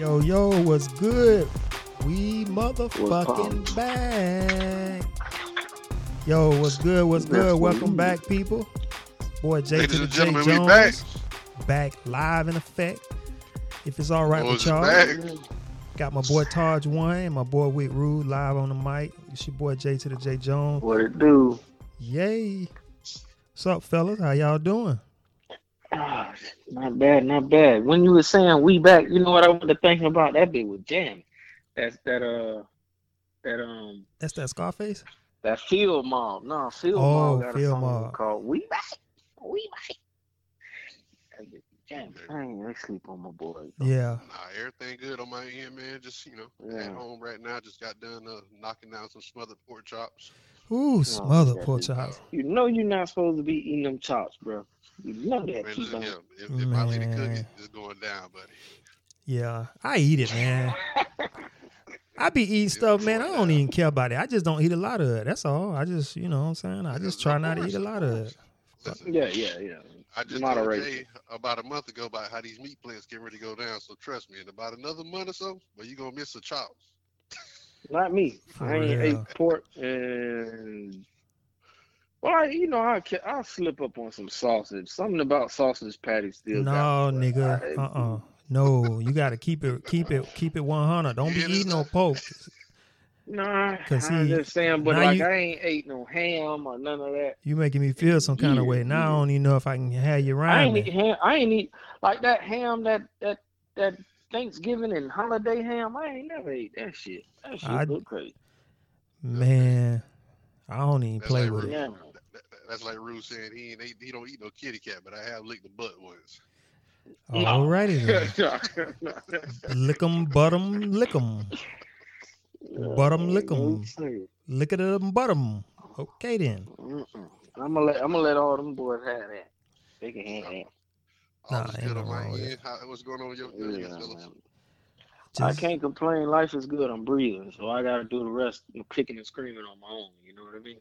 Yo, yo, what's good? We motherfucking back. Yo, what's good? What's good? Welcome back, people. Boy, Jay Ladies to the and J gentlemen, we Jones. back. Back live in effect. If it's all right with y'all. back. Got my boy Taj One and my boy Wick Rude live on the mic. It's your boy Jay to the J Jones. What it do? Yay. What's up, fellas? How y'all doing? Not bad, not bad. When you were saying we back, you know what I was thinking about? That bit was jam. That's that uh that um That's that Scarface? that field mob. No, field Oh, mob got a song Mob. called We Back. We Back. That bit jam. I ain't I sleep on my boy. Yeah. Nah, everything good on my end, man. Just you know, Yeah. at home right now. Just got done uh, knocking down some smothered pork chops. Ooh, oh, smothered that pork is- chops. You know you're not supposed to be eating them chops, bro. You know that. Man, T-Bone. if, if my lady cook Man. it, it's going down, buddy. Yeah. I eat it, man. I be eating stuff, man. I don't even care about it. I just don't eat a lot of it. That's all. I just, you know what I'm saying? I just try not to eat a lot of it. Listen, Yeah, yeah, yeah. I just Moderate. told Jay about a month ago about how these meat plants getting ready to go down. So trust me, in about another month or so, well, you're gonna miss the chops. Not me. For I ain't real. ate pork and well, I, you know, I ca- I'll slip up on some sausage. Something about sausage patties still. No, got me, nigga. I- Uh uh No, you gotta keep it, keep it, keep it 100. Don't be eating no pork. Nah, 'Cause I'm see, just saying, but like you- I ain't ate no ham or none of that. You making me feel some kind of way. Yeah, Now I yeah. don't even know if I can have you I around ain't eat ham. I ain't eat like that ham that that that Thanksgiving and holiday ham. I ain't never ate that shit. That shit I- look crazy. Man, I don't even That's play like with Ruth. it. That- that- That's like Rue saying he ain't he don't eat no kitty cat, but I have licked the butt once. Alrighty then. Lick 'em, butt 'em, lick 'em. Bottom lick 'em. Lick it up, butt 'em. Okay then. I'm gonna let I'm gonna let all them boys have that. They can have that. All Nah, is good no on my end. How, what's going on with your Yeah, yeah, fellas? man. I can't complain. Life is good. I'm breathing, so I gotta do the rest, you know, kicking and screaming on my own. You know what I mean?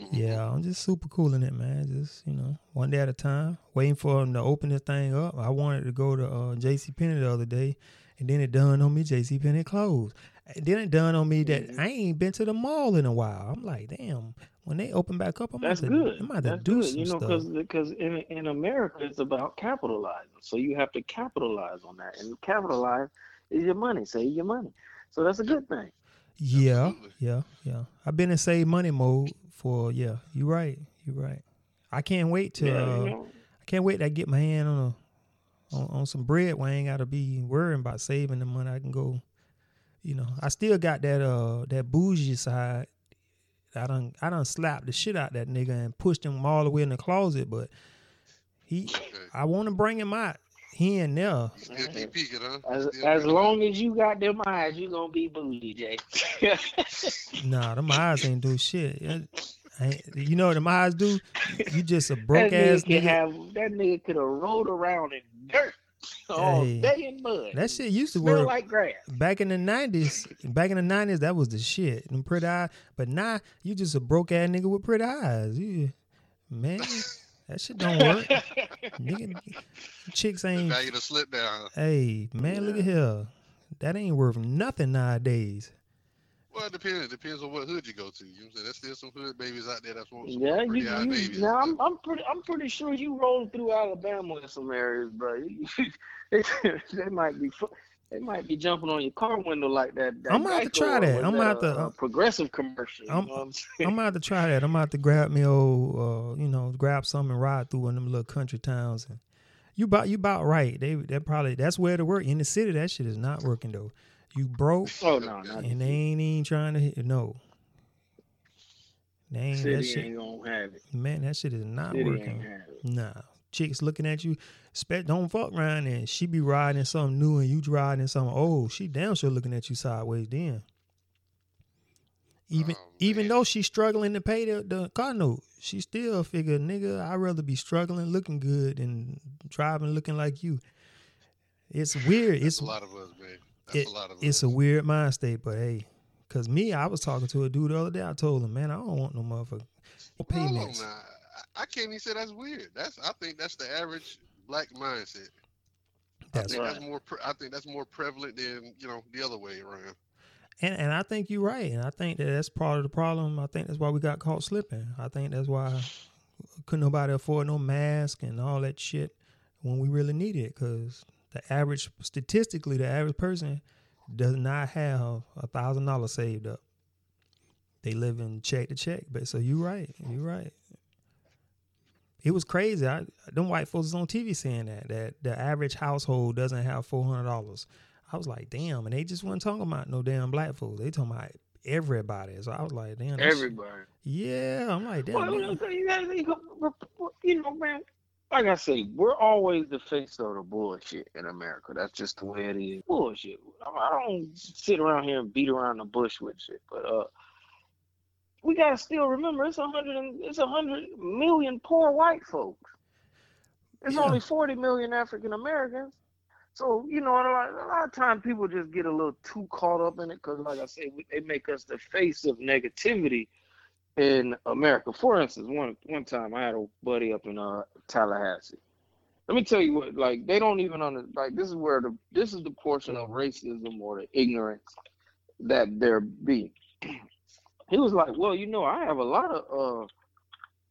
Mhm. yeah, I'm just super cool in it, man. Just you know, one day at a time. Waiting for them to open this thing up. I wanted to go to uh, J.C. Penney the other day, and then it done on me J.C. Penney closed. And then it dawned on me that Mhm. I ain't been to the mall in a while. I'm like, damn. When they open back up, I'm That's about to, good. I'm about to That's do good. some You know, stuff. because because in in America it's about capitalizing. So you have to capitalize on that, and capitalize is your money. Save your money. So that's a good thing. Yeah, Absolutely. yeah, yeah. I've been in save money mode for yeah. You right, you right. I can't wait to yeah, uh, you know. I can't wait to get my hand on a on, on some bread where I ain't gotta be worrying about saving the money. I can go, you know. I still got that uh that bougie side. I done I don't slap the shit out that nigga and pushed him all the way in the closet, but he Okay. I want to bring him out. He in there. Still keep peeking, huh? As as long as you got them eyes, you gonna be bougie, Jay. Nah, them eyes ain't do shit. Ain't- you know what them eyes do? You just a that broke nigga ass could nigga. have that nigga could have rolled around in dirt all Hey, day in mud. That shit used to smell work like grass. back in the nineties. Back in the nineties, that was the shit. Them pretty eyes. But now you just a broke ass nigga with pretty eyes. You, man, that shit don't work. nigga, chicks The ain't. value to slip down. Hey, man, look at here. That ain't worth nothing nowadays. Well, it depends. It depends on what hood you go to. You know what I'm saying? There's still some hood babies out there that's want some Yeah, pretty you, eye you babies. now I'm, I'm pretty I'm pretty sure you rolled through Alabama in some areas, bro. they, they might be they might be jumping on your car window like that. that I'ma have to try that. I'ma have to, a- a uh, progressive commercial. I'm- know I'm I'm saying? gonna have to try that. I'm gonna grab me old, uh, you know, grab some and ride through one of them little country towns. And you about you about right. They they probably that's where to work in the city. That shit is not working though. You broke oh no, not and they ain't even trying to hit. No, they ain't that shit. ain't gonna have it. Man, that shit is not City working. have. Nah, chicks looking at you. Expect don't fuck around and she be riding something new and you riding something old. She damn sure looking at you sideways then. Even Oh, even though she's struggling to pay the, the car note, she still figure, nigga, I'd rather be struggling looking good than driving looking like you. It's weird. It's a lot of us, man. That's it- a lot of it's a weird mind state, but hey, cause me, I was talking to a dude the other day. I told him, man, I don't want no motherfucker payments. I- I can't even say that's weird. That's I think that's the average black mindset. I That's think right. that's more. Pre- I think that's more prevalent than you know the other way around. And and I think you're right. And I think that that's part of the problem. I think that's why we got caught slipping. I think that's why couldn't nobody afford no mask and all that shit when we really need it. Because the average, statistically, the average person does not have a thousand dollars saved up. They live in check to check. But so you're right. You're right. It was crazy. I them white folks on TV saying that that the average household doesn't have four hundred dollars. I was like, damn, and they just weren't talking about no damn black folks. They talking about everybody. So I was like, damn, Everybody. Yeah, I'm like, damn. Well, you know, you gotta- you go- you know, man. Like I say, we're always the face of the bullshit in America. That's just the way it is. Bullshit. I don't sit around here and beat around the bush with shit, but uh, we gotta still remember it's a hundred and it's a hundred million poor white folks. It's Yeah. only forty million African Americans. So you know, a lot, a lot of times people just get a little too caught up in it because, like I say, they make us the face of negativity in America. For instance, one one time I had a buddy up in uh Tallahassee. Let me tell you what, like they don't even under like this is where the this is the portion of racism or the ignorance that there be. He was like, Well, you know, I have a lot of uh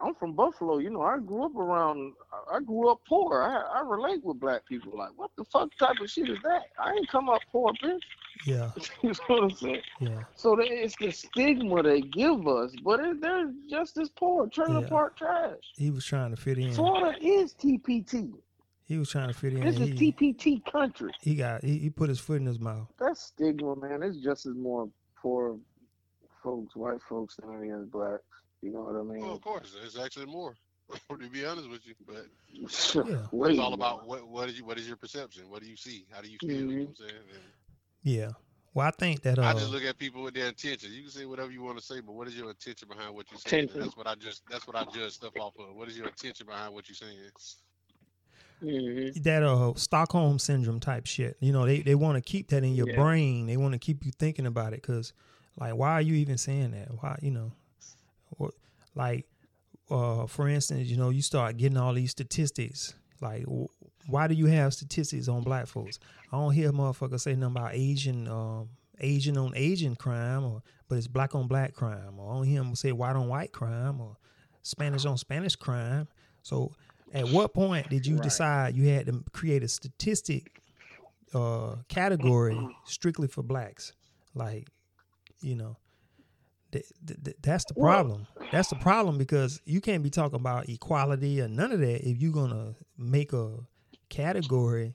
I'm from Buffalo, you know, I grew up around I grew up poor. I I relate with black people. Like, what the fuck type of shit is that? I ain't come up poor, bitch. Yeah, you know what I'm saying? yeah, So they, it's the stigma they give us, but it, they're just as poor. Trailer Yeah. park trash. he was trying to fit in. Florida is TPT. He was trying to fit in. This is He, TPT country. he got he, he put his foot in his mouth. That stigma, man, it's just as more poor folks, white folks than it is blacks. You know what I mean? Well, of course, it's actually more. to be honest with you, but Yeah. It's all about what what is you what is your perception? What do you see? How do you feel? You know what I'm saying? And Yeah. Well, I think that uh, I just look at people with their intentions. You can say whatever you want to say, but what is your intention behind what you're saying? Intention. That's what I just that's what I judge stuff off of. What is your intention behind what you're saying? Mhm. that uh Stockholm syndrome type shit. You know, they they want to keep that in your Yeah. brain. They want to keep you thinking about it because, like, why are you even saying that? Why you know, like, uh, for instance, you know, you start getting all these statistics. Like, why do you have statistics on black folks? I don't hear motherfuckers say nothing about Asian, um, Asian on Asian crime, or but it's black on black crime. Or I don't hear them say white on white crime or Spanish on Spanish crime. So, at what point did you Right. decide you had to create a statistic uh, category strictly for blacks? Like, you know, th- th- th- that's the Well- problem. That's the problem because you can't be talking about equality or none of that if you're gonna make a category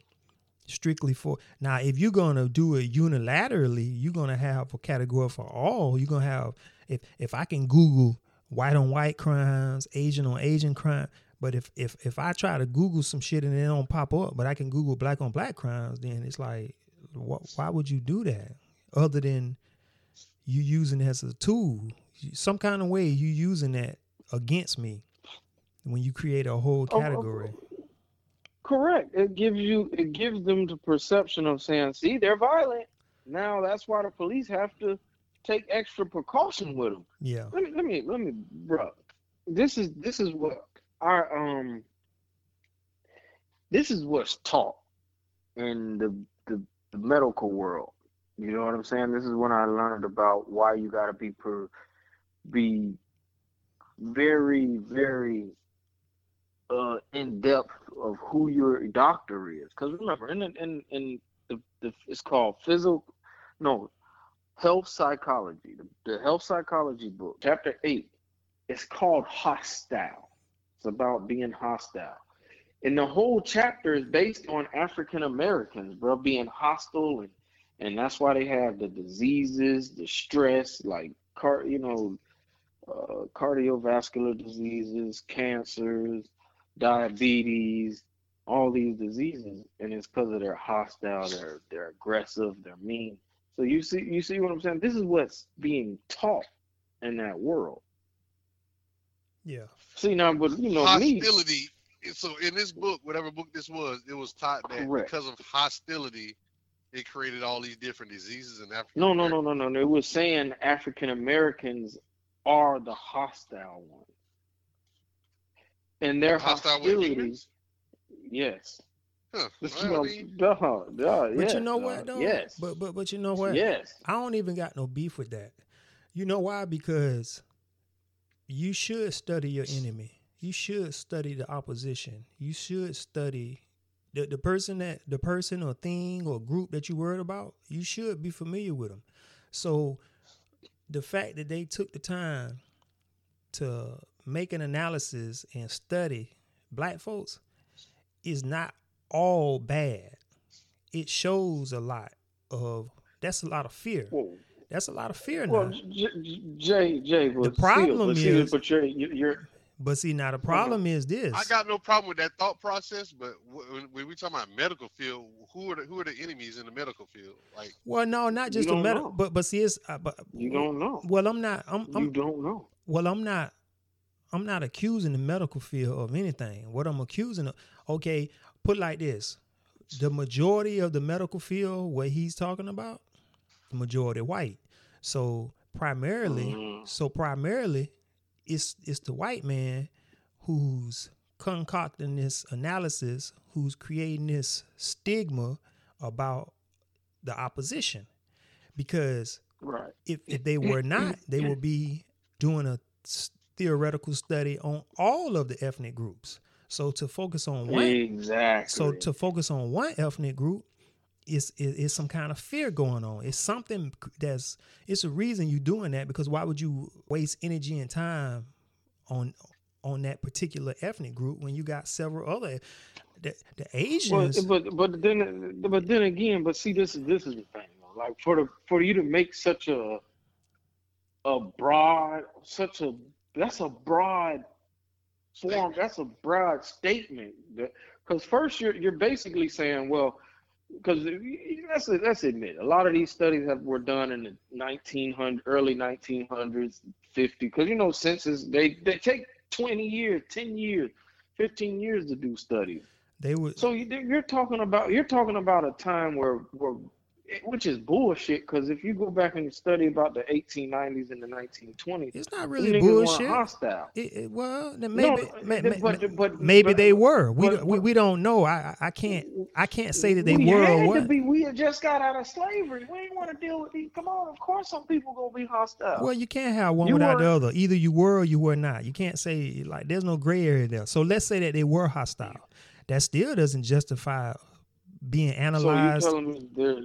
strictly for now if you're gonna do it unilaterally you're gonna have a category for all you're gonna have if if i can google white on white crimes asian on asian crime but if if if i try to google some shit and it don't pop up but i can google black on black crimes then it's like wh- why would you do that other than you using it as a tool some kind of way you using that against me when you create a whole Oh, oh, category Correct. It gives you it gives them the perception of saying, see, they're violent. Now that's why the police have to take extra precaution with them. yeah Let me let me let me bro. This is this is what our um this is what's taught in the, the the medical world. You know what I'm saying? This is when I learned about why you gotta be per be very, very uh in depth of who your doctor is. Because remember, in in in the, the it's called physical no health psychology. The, the health psychology book, chapter eight, it's called hostile. It's about being hostile. And the whole chapter is based on African Americans, bro, being hostile and and that's why they have the diseases, the stress, like car, you know, uh, cardiovascular diseases, cancers, diabetes, all these diseases, and it's because of their hostile, they're they're aggressive, they're mean. So you see, you see what I'm saying? This is what's being taught in that world. yeah See now, but you know me, hostility. So in this book, whatever book this was, it was taught that Correct. because of hostility, it created all these different diseases in Africa. no, no, no, no, no, no. It was saying African Americans are the hostile ones, and their Hostile with hostility. Yes. Huh. But Well, you I know, mean, duh, duh, But yes, you know duh, what though? Yes. But but but you know what? Yes. I don't even got no beef with that. You know why? Because you should study your enemy. You should study the opposition. You should study the, the person that the person or thing or group that you worried about. You should be familiar with them. So the fact that they took the time to make an analysis and study black folks is not all bad. It shows a lot of that's a lot of fear. Whoa. That's a lot of fear now. Well, J- J- Jay, Jay, still- problem but is- but you're, you're, But see, now the problem is this. I got no problem with that thought process, but when, when we talking about medical field, who are the who are the enemies in the medical field? Like, well, no, not just the medical, but but see, it's uh, but you don't know. Well, I'm not. I'm, you I'm don't know. well, I'm not. I'm not accusing the medical field of anything. What I'm accusing of, okay, put like this: the majority of the medical field, what he's talking about, the majority white. So primarily, Mm. so primarily, it's it's the white man who's concocting this analysis, who's creating this stigma about the opposition, because Right. if if they were not, they would be doing a theoretical study on all of the ethnic groups. So to focus on one, Exactly. so to focus on one ethnic group is, is is some kind of fear going on. It's something that's it's a reason you're doing that because why would you waste energy and time on on that particular ethnic group when you got several other the, the Well, Asians but but then but then again, but see, this is this is the thing. Though. Like for the for you to make such a a broad, such a that's a broad form. That's a broad statement. Because first you're you're basically saying, well, because let's let's admit, a lot of these studies have were done in the 1900 early 1900s, 50. Because you know, census they they take 20 years, 10 years, 15 years to do studies. they would So you, you're talking about you're talking about a time where where which is bullshit because if you go back and study about the 1890s and the 1920s, it's not really bullshit. hostile. It, it, well, then No, maybe may- but- but- but- maybe they were. We, we we don't know. I I- can't I can't say that they we were had or to be. We had just got out of slavery. We didn't want to deal with these. Come on, of course, some people gonna be hostile. Well, you can't have one You without the other. Either you were or you were not. You can't say like there's no gray area there. So let's say that they were hostile. That still doesn't justify being analyzed. there?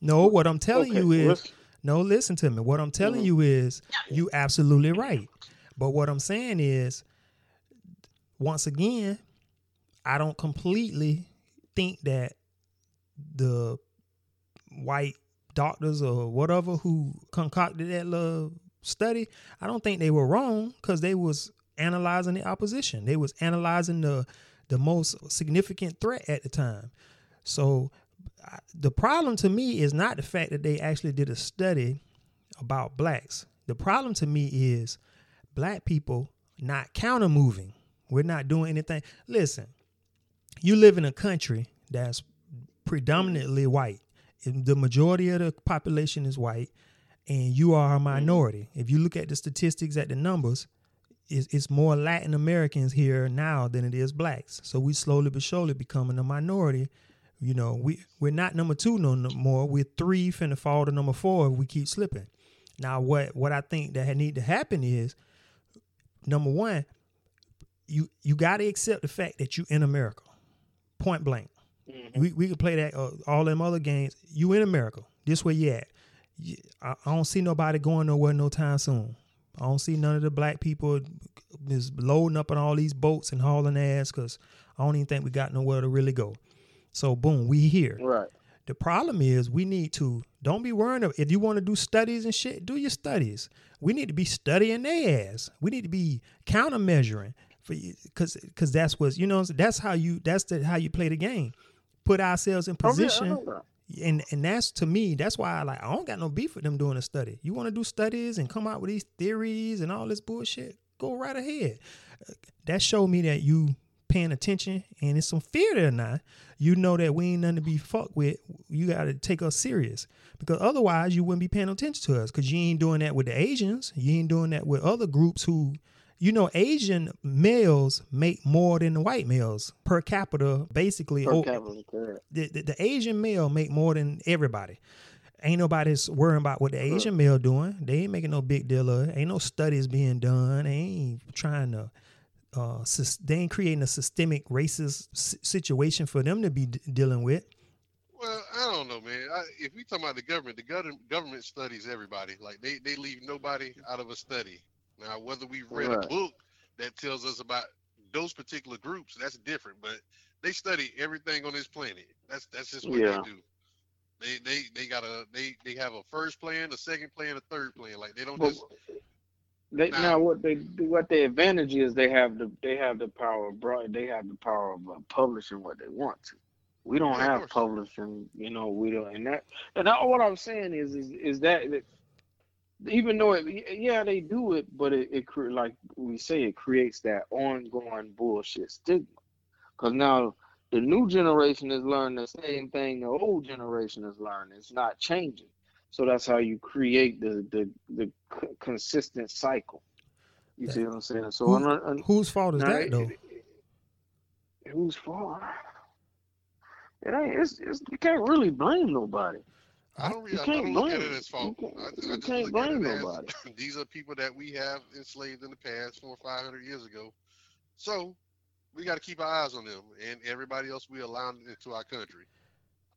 no, what I'm telling okay, you is let's- no. Listen to me. What I'm telling Mhm. you is you absolutely right. But what I'm saying is, once again, I don't completely think that the white doctors or whatever who concocted that little study, I don't think they were wrong because they was analyzing the opposition. They was analyzing the the most significant threat at the time. So the problem to me is not the fact that they actually did a study about blacks. The problem to me is black people not counter moving. We're not doing anything. Listen, you live in a country that's predominantly white. The majority of the population is white, and you are a mm-hmm. minority. If you look at the statistics at the numbers, it's, it's more Latin Americans here now than it is blacks. So we slowly but surely becoming a minority. You know, we we're not number two no, no more. We're three finna fall to number four if we keep slipping. Now, what what I think that need to happen is number one, you you got to accept the fact that you in America, point blank. Mhm. We we could play that uh, all them other games. You in America. This where you at. You- I, I don't see nobody going nowhere no time soon. I don't see none of the black people is loading up on all these boats and hauling ass because I don't even think we got nowhere to really go. So boom, we here. Right. The problem is we need to don't be worrying of if you want to do studies and shit, do your studies. We need to be studying their ass. We need to be counter measuring for because because that's what's you know that's how you that's the how you play the game. Put ourselves in Oh, yeah, position and and that's to me that's why I like I don't got no beef with them doing a study. You want to do studies and come out with these theories and all this bullshit, go right ahead. That showed me that you paying attention and it's some fear there now. You know that we ain't nothing to be fucked with. You got to take us serious because otherwise you wouldn't be paying attention to us because you ain't doing that with the Asians. You ain't doing that with other groups who You know, Asian males make more than the white males per capita. Basically, Per oh, capita, correct. the, the, the Asian male make more than everybody. Ain't nobody's worrying about what the Asian male doing. They ain't making no big deal of it. Ain't no studies being done. They ain't trying to. Uh, sys- they ain't creating a systemic racist s- situation for them to be d- dealing with. Well, I don't know, man. I, if we talk about the government, the government government studies everybody. Like they they leave nobody out of a study. Now, whether we read a book that tells us about those particular groups, that's different. But they study everything on this planet. That's that's just what Yeah. they do. They they they got a they they have a first plan, a second plan, a third plan. Like they don't But just they Now- now what they what their advantage is they have the they have the power of broad they have the power of uh, publishing what they want to. We don't Yeah, have publishing, you know. We don't, and that and that, what I'm saying is is is that, that even though it, yeah they do it, but it, it like we say it creates that ongoing bullshit stigma. Because now the new generation is learning the same thing the old generation is learning. It's not changing. So that's how you create the the the consistent cycle. You see what I'm saying? So Who- I'm not, I'm- Whose fault is that it- though? it- whose fault? It ain't. It's, it's you can't really blame nobody. I don't, re- You I can't don't look at blame- it as fault. you can't- I, I you can't blame at it as nobody. these are people that we have enslaved in the past four or five hundred years ago. So we got to keep our eyes on them and everybody else we allow into our country.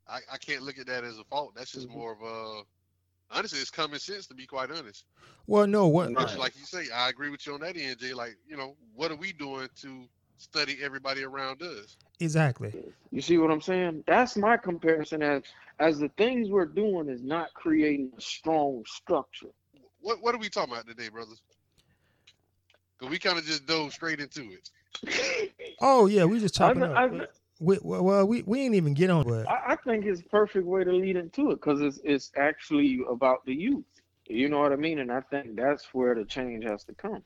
I, I can't look at that as a fault. That's just Mhm. more of a honestly, it's common sense to be quite honest. Well, no, what? Much like you say, I agree with you on that end, Jay. Like, you know, what are we doing to study everybody around us? Exactly. You see what I'm saying? That's my comparison. As as the things we're doing is not creating a strong structure. What what are we talking about today, brothers? Cause we kind of just dove straight into it. Oh yeah, we just I, chopping up. I, we, well, we we ain't even get on, but I I think it's perfect way to lead into it because it's it's actually about the youth. You know what I mean? And I think that's where the change has to come.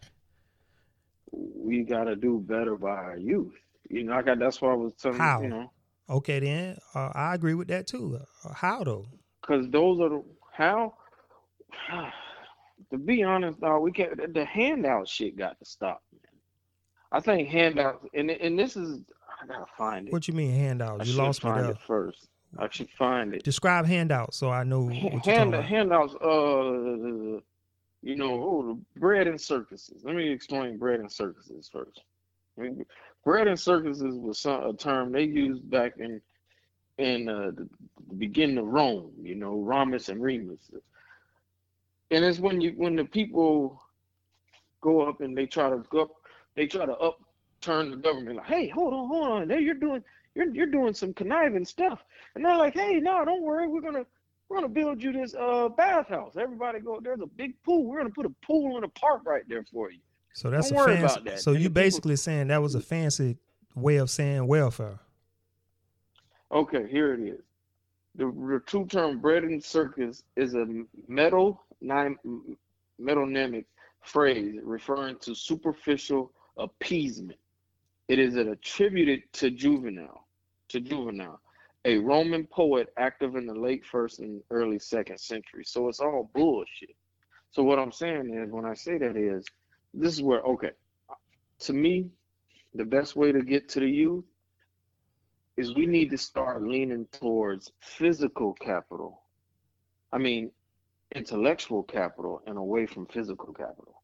We got to do better by our youth. You know, I got that's why I was telling How? you. Know, okay then. Uh, I agree with that too. Uh, how though? because those are the how. To be honest, dog, we can't. The handout shit got to stop. Man. I think handouts, and and this is I gotta find it. What you mean I handouts? You lost me there. first. I should find it. Describe handouts so I know what you're Hand, handouts, uh, you know, oh, the bread and circuses. Let me explain bread and circuses first. I mean, bread and circuses was some, a term they used back in in uh, the, the beginning of Rome. You know, Ramus and Remus, and it's when you when the people go up and they try to go up, they try to upturn the government. Like, hey, hold on, hold on, there you're doing you're you're doing some conniving stuff. And they're like, hey, no, don't worry, we're gonna we're gonna build you this uh bathhouse. Everybody go, there's a big pool. We're gonna put a pool in a park right there for you. So that's Don't a worry fancy. about that. So And you the people- basically saying that was a fancy way of saying welfare. Okay, here it is. The, the true term bread and circus is a metal metonymic phrase referring to superficial appeasement. It is attributed to Juvenal, to Juvenal, a Roman poet active in the late first and early second century. So it's all bullshit. So what I'm saying is, when I say that is, this is where okay, to me, the best way to get to the youth is we need to start leaning towards physical capital. I mean, intellectual capital and away from physical capital.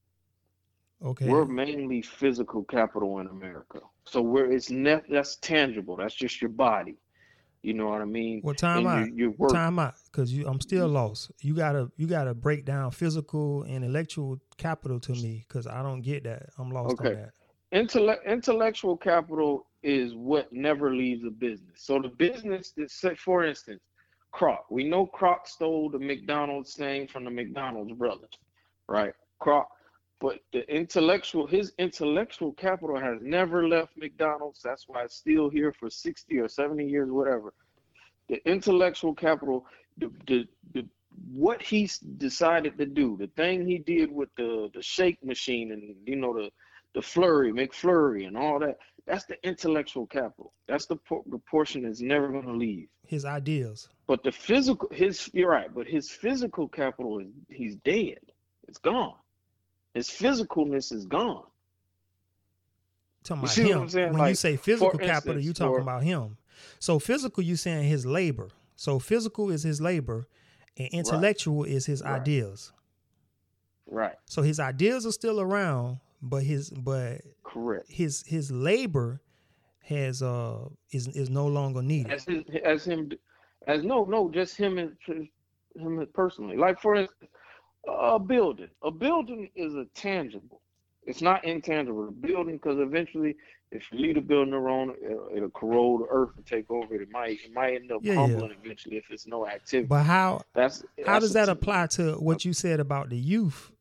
Okay. We're mainly physical capital in America. So we're it's ne- that's tangible. That's just your body. You know what I mean? well, time and out. work. Time out, because you, I'm still lost. You gotta, you gotta break down physical and intellectual capital to me, because I don't get that. I'm lost on Okay. that. Intellect, intellectual capital is what never leaves a business. So the business that, say, for instance, Kroc. We know Kroc stole the McDonald's thing from the McDonald's brothers, right? Kroc. But the intellectual, his intellectual capital has never left McDonald's. That's why it's still here for 60 or 70 years, whatever. The intellectual capital, the, the, the what he decided to do, the thing he did with the the shake machine and you know the the flurry, McFlurry, and all that. That's the intellectual capital. That's the por- the portion that's never going to leave. His ideas. But the physical, his you're right. But his physical capital is he's dead. It's gone. His physicalness is gone. talking You about him. When you say physical capital, you instance, talking for- about him. So physical, you saying his labor. So physical is his labor, and intellectual is his Right. ideas. Right. So his ideas are still around, but his but Correct. his his labor has uh is is no longer needed. As his, as him, as no, no, just him and him personally. Like for instance, a building. A building is a tangible. It's not intangible. A building, because eventually, if you leave the building alone, it'll, it'll corrode. The earth will take over. It might, it might end up Yeah, yeah. crumbling eventually if it's no activity. But how that's how that's does that apply to what you said about the youth?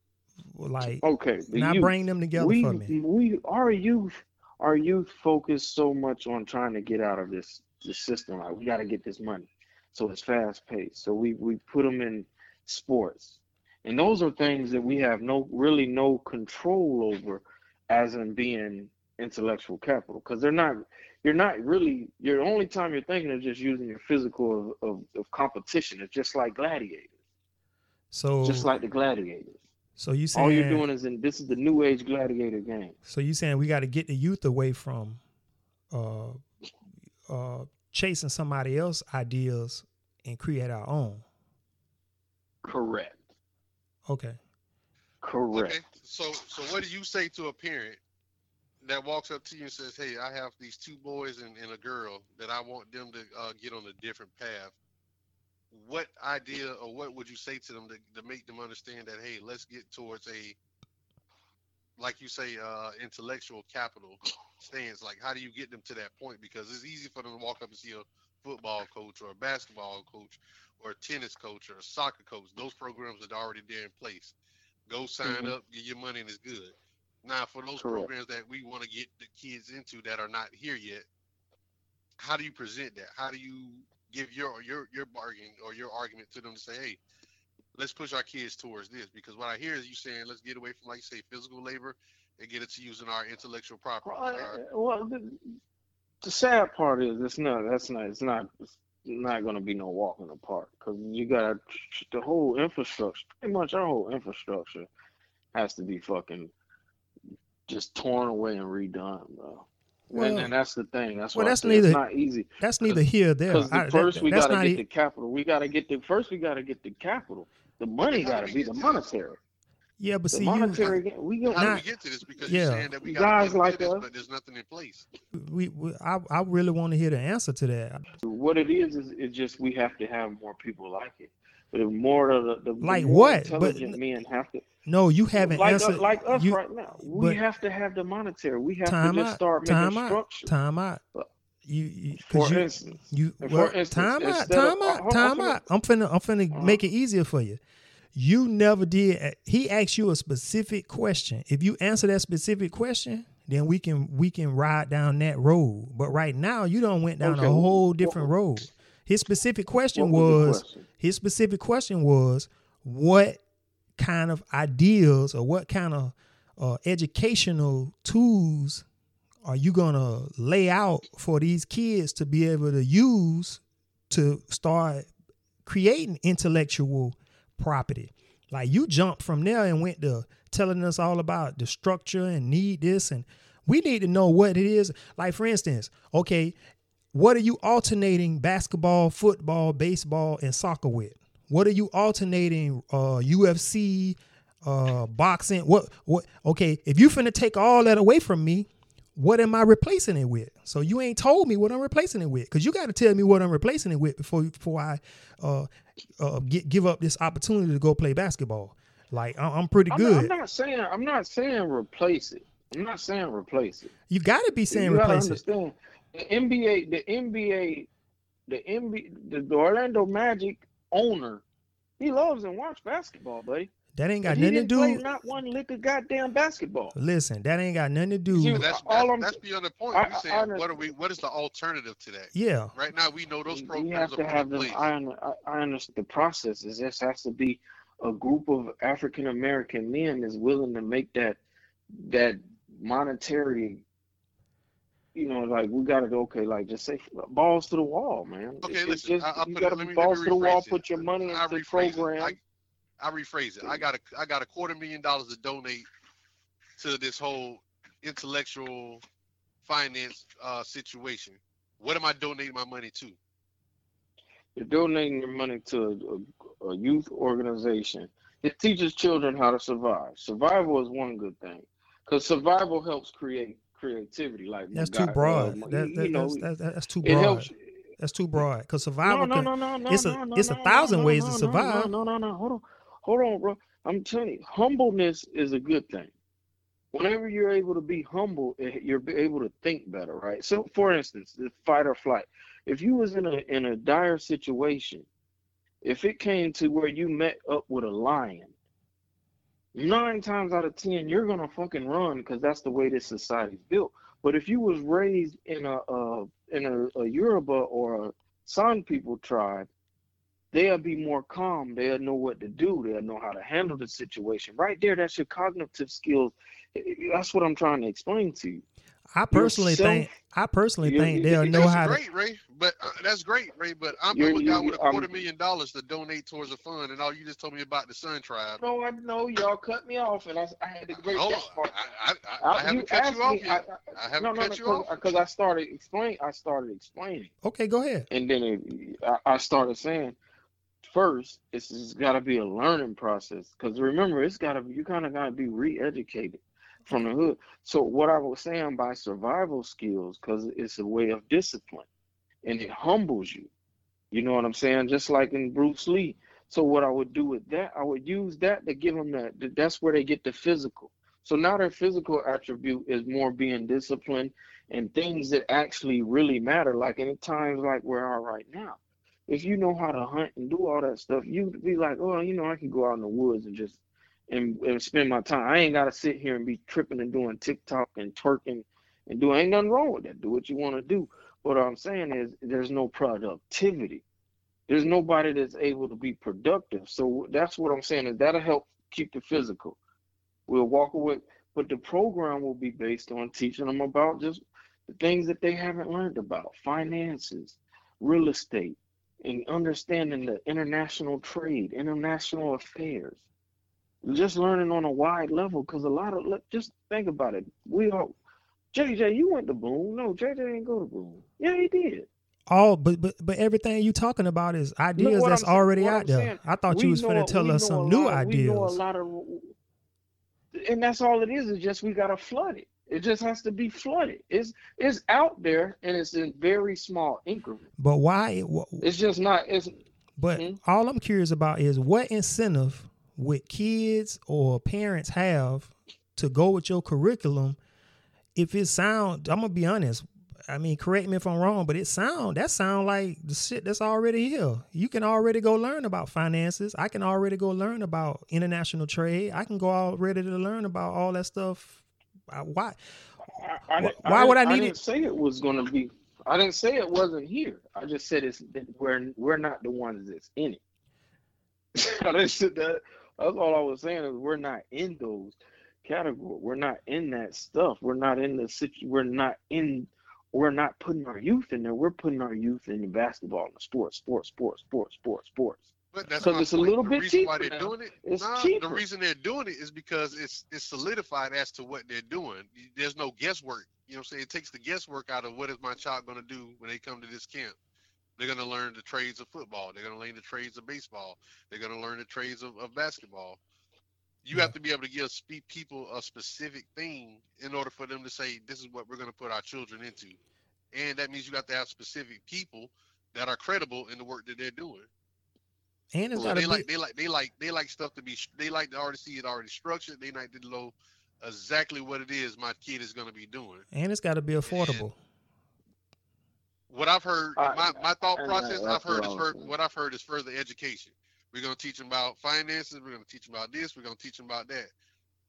Like Okay, the not youth. bring them together we for me. we our youth our youth focus so much on trying to get out of this this system like we got to get this money so it's fast paced so we we put them in sports and those are things that we have no really no control over as in being intellectual capital because they're not you're not really your only time you're thinking of just using your physical of, of, of competition. It's just like gladiators. So just like the gladiators. So you saying all you're doing is in this is the new age gladiator game. So you saying we got to get the youth away from uh uh chasing somebody else ideas and create our own. correct Okay. Okay. Correct. So so what do you say to a parent that walks up to you and says, "Hey, I have these two boys and, and a girl that I want them to uh, get on a different path." What idea or what would you say to them to, to make them understand that, hey, let's get towards a, like you say, uh, intellectual capital stance? Like, how do you get them to that point? Because it's easy for them to walk up and see a football coach or a basketball coach or a tennis coach or a soccer coach. Those programs are already there in place. Go sign Mhm. up, get your money, and it's good. Now, for those Correct. programs that we want to get the kids into that are not here yet, how do you present that? How do you give your your your bargain or your argument to them to say, hey, let's push our kids towards this? Because what I hear is you saying, let's get away from, like you say, physical labor and get it to using our intellectual property. Well, uh, well, the, sad part is it's not. That's not. It's not. It's not going to be no walk in the park because you got the whole infrastructure. Pretty much our whole infrastructure has to be fucking just torn away and redone, bro. Well- and, and that's the thing. That's well, why that's neither- not easy. That's neither here or there. Because the that- first we that's got to get e- the capital. We got to get the first. We got to get the capital. The money gotta be the monetary. Yeah, but The see you monetary. we got how do not- we get to this? Because yeah. you're saying that we got Guys like this, us. but there's nothing in place. we, we I, I really want to hear the answer to that. What it is is it's just we have to have more people like it. But the more of the, the the Like more what? But- intelligent men have to No, you haven't like answered. us, like us you, right now. We but- have to have the monetary. We have time to just out. start Time making out. structure. Time out. But- You, you For 'cause you, instance, You well, for instance, time out, instead of- time uh, out, time out. I'm finna, I'm finna Uh-huh. make it easier for you. You never did. He asked you a specific question. If you answer that specific question, then we can we can ride down that road. But right now, you don't went down Okay, a whole wh- different road. His specific question was was question? his specific question was what kind of ideas or what kind of uh, educational tools are you gonna lay out for these kids to be able to use to start creating intellectual property. Like you jumped from there and went to telling us all about the structure and need this and we need to know what it is. Like for instance okay what are you alternating basketball football baseball and soccer with? What are you alternating uh ufc uh boxing? What what okay if you finna take all that away from me what am I replacing it with? So you ain't told me what I'm replacing it with, because you got to tell me what I'm replacing it with before before I uh, uh, get, give up this opportunity to go play basketball. Like I'm pretty I'm not, good. I'm not saying I'm not saying replace it. I'm not saying replace it. you got to be saying you gotta replace it. understand the NBA, the NBA, the NBA, the, the Orlando Magic owner, he loves and watch basketball, buddy. That ain't got nothing to didn't play do. not one lick of goddamn basketball. Listen, that ain't got nothing to do. See, But that's all that's, I'm- that's beyond the point. I- You're I saying under- what are we? What is the alternative to that? yeah, Right now, we know those programs we have are to put have in them. I, I, I understand the process. Is this has to be a group of African American men is willing to make that that monetary. You know, like we gotta go. Okay, like just say balls to the wall, man. Okay, It's listen. just- I, I'll you put gotta let me, balls let to the wall. rephrase Put your money I into the rephrase it. program. I, I rephrase it. I got a I got a quarter million dollars to donate to this whole intellectual finance uh, situation, what am I donating my money to? You're donating your money to a, a youth organization. It teaches children how to survive. Survival is one good thing, because survival helps create creativity. Like my That's too guy, uh, broad. my- That, you that, know, that's, that's, that's too it broad. helps. That's too broad. Cause No, survival. no, can- no, no, no. it's a- no, no, it's a no, thousand no, ways to no, no, survive. No, no, no, no. Hold on, hold on, bro. I'm telling you, humbleness is a good thing. Whenever you're able to be humble, eh, you're able to think better, right? So, for instance, the fight or flight. If you was in a in a dire situation, if it came to where you met up with a lion, nine times out of ten you're gonna fucking run because that's the way this society's built. But if you was raised in a uh, in a, a Yoruba or a San people tribe, they'll be more calm. They'll know what to do. They'll know how to handle the situation. Right there, that's your cognitive skills. Eh, eh, eh, that's what I'm trying to explain to you. I personally think. I personally think they'll you- know That's how to. great, Ray. But uh, that's great, Ray. But I'm, You're- I'm a guy you- with a I'm- quarter million dollars to donate towards a fund, and all you just told me about the San Tribe. No, I know y'all cut me off, and I, I had to break Hold that on, part. I, I, I, I I- haven't cut you off me- yet. I- I, haven't no, no, cut you off. because I started explain. I started explaining. Okay, go ahead. And then it, I, I started saying, first, it's, it's got to be a learning process. Because remember, it's got to you kind of got to be re-educated from the hood. So what I was saying by survival skills, because it's a way of discipline, and it humbles you. You know what I'm saying? Just like in Bruce Lee. So what I would do with that, I would use that to give them that. That's where they get the physical. So now their physical attribute is more being disciplined and things that actually really matter, like in times like we are right now. If you know how to hunt and do all that stuff, you'd be like, oh, you know, I can go out in the woods and just and, and spend my time. I ain't gotta sit here and be tripping and doing TikTok and twerking and doing ain't nothing wrong with that. Do what you want to do. But what I'm saying is there's no productivity. There's nobody that's able to be productive. So that's what I'm saying is that'll help keep the physical. We'll walk away, but the program will be based on teaching them about just the things that they haven't learned about finances, real estate, and understanding the international trade, international affairs. Just learning on a wide level because a lot of look, just think about it. We all JJ, you went to Boone. No, JJ didn't go to Boone. Yeah, he did. All but but but everything you talking about is ideas that's I'm already out there. saying, I thought you was going to tell us some new lot- We know a ideas. lot of, and that's all it is. Is just we gotta flood it. It just has to be flooded. It's it's out there, and it's in very small increments. But why? wh- It's just not. It's But Mhm. all I'm curious about is what incentive would kids or parents have to go with your curriculum if it sound I'm gonna be honest. I mean, correct me if I'm wrong, but it sound that sound like the shit that's already here. You can already go learn about finances. I can already go learn about international trade. I can go already to learn about all that stuff. Why? I, I, why would I didn't- need didn't say it was gonna be. I didn't say it wasn't here. I just said it's we're we're not the ones that's in it. I say that. That's all I was saying is we're not in those categories. We're not in that stuff. We're not in the situ. We're not in. We're not putting our youth in there. We're putting our youth in basketball and sports, sports, sports, sports, sports, sports. But that's 'Cause my it's a little the bit reason why cheaper they're now. doing it. It's nah, cheaper. The reason they're doing it is because it's it's solidified as to what they're doing. There's no guesswork. You know what I'm saying? It takes the guesswork out of what is my child going to do when they come to this camp. They're going to learn the trades of football. They're going to learn the trades of baseball. They're going to learn the trades of, of basketball. You have to be able to give people a specific thing in order for them to say, this is what we're going to put our children into. And that means you have to have specific people that are credible in the work that they're doing. And it's So gotta they be like they like they like they like stuff to be they like to already see it already structured. They like to know exactly what it is my kid is going to be doing. and it's gotta be affordable. What I've heard, I- my, my thought and process, that's I've heard is I was fur- saying. what I've heard is further education. We're going to teach them about finances. We're going to teach them about this. We're going to teach them about that.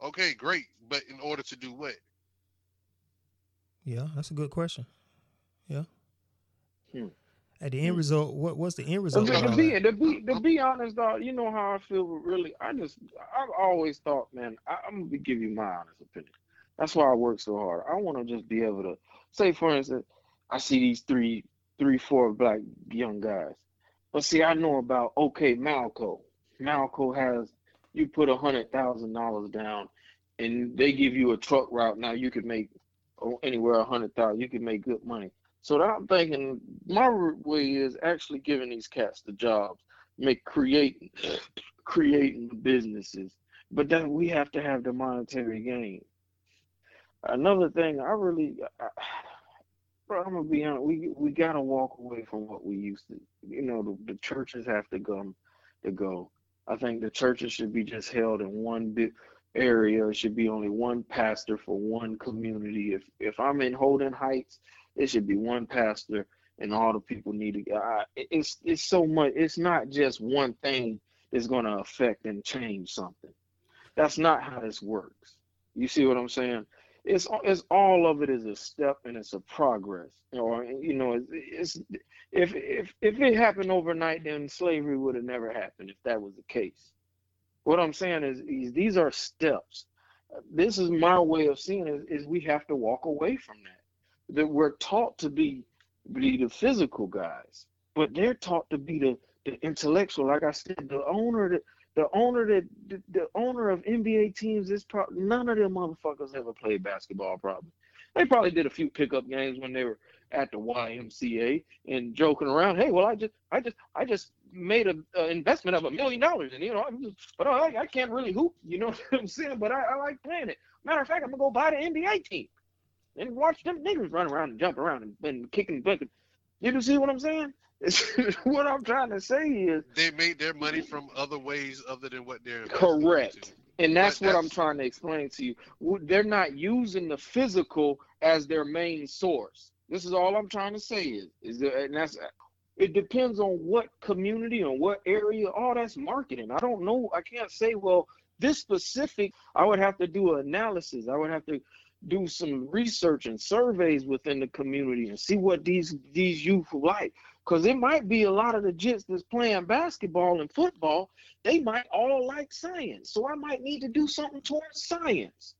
Okay, great. But in order to do what? Yeah, that's a good question. Yeah. Hmm. At the end Hmm. result, what what's the end result? to be, to be, to be honest, dog, you know how I feel. Really, I just, I've always thought, man, I, I'm gonna give you my honest opinion. That's why I work so hard. I want to just be able to say, for instance, I see these three, three, four black young guys, but see, I know about okay, Matco. Matco has you put a hundred thousand dollars down, and they give you a truck route. Now you could make anywhere a hundred thousand, you can make good money. So that I'm thinking my way is actually giving these cats the jobs, make creating creating the businesses. But then we have to have the monetary gain. Another thing, I really, I, bro, I'm gonna be honest. We we gotta walk away from what we used to. You know, the, the churches have to come to go. I think the churches should be just held in one big area. It should be only one pastor for one community. If if I'm in Holden Heights, it should be one pastor, and all the people need to. Uh, it's it's so much. It's not just one thing that's going to affect and change something. That's not how this works. You see what I'm saying? It's it's all of it is a step and it's a progress. Or you know, it's, it's if if if it happened overnight, then slavery would have never happened if that was the case. What I'm saying is, these are steps. This is my way of seeing it. Is we have to walk away from that. That we're taught to be be the physical guys, but they're taught to be the the intellectual. Like I said, the owner that the owner that the, the owner of NBA teams is probably none of them motherfuckers ever played basketball. Probably they probably did a few pickup games when they were at the YMCA and joking around. Hey, well, I just, I just, I just made an investment of a million dollars, and you know, I'm just, but I, I can't really hoop. You know what I'm saying? But I, I like playing it. Matter of fact, I'm gonna go buy the NBA team and watch them niggas run around and jump around and, and kicking bucket. You see what I'm saying? what I'm trying to say is they made their money from other ways other than what they're correct. And that's but what that's, I'm trying to explain to you. They're not using the physical as their main source. This is all I'm trying to say is, is that, and that's it depends on what community and what area. All that's marketing. I don't know. I can't say well this specific. I would have to do an analysis. I would have to do some research and surveys within the community and see what these these youth like. Because it might be a lot of the jits that's playing basketball and football, they might all like science. So I might need to do something towards science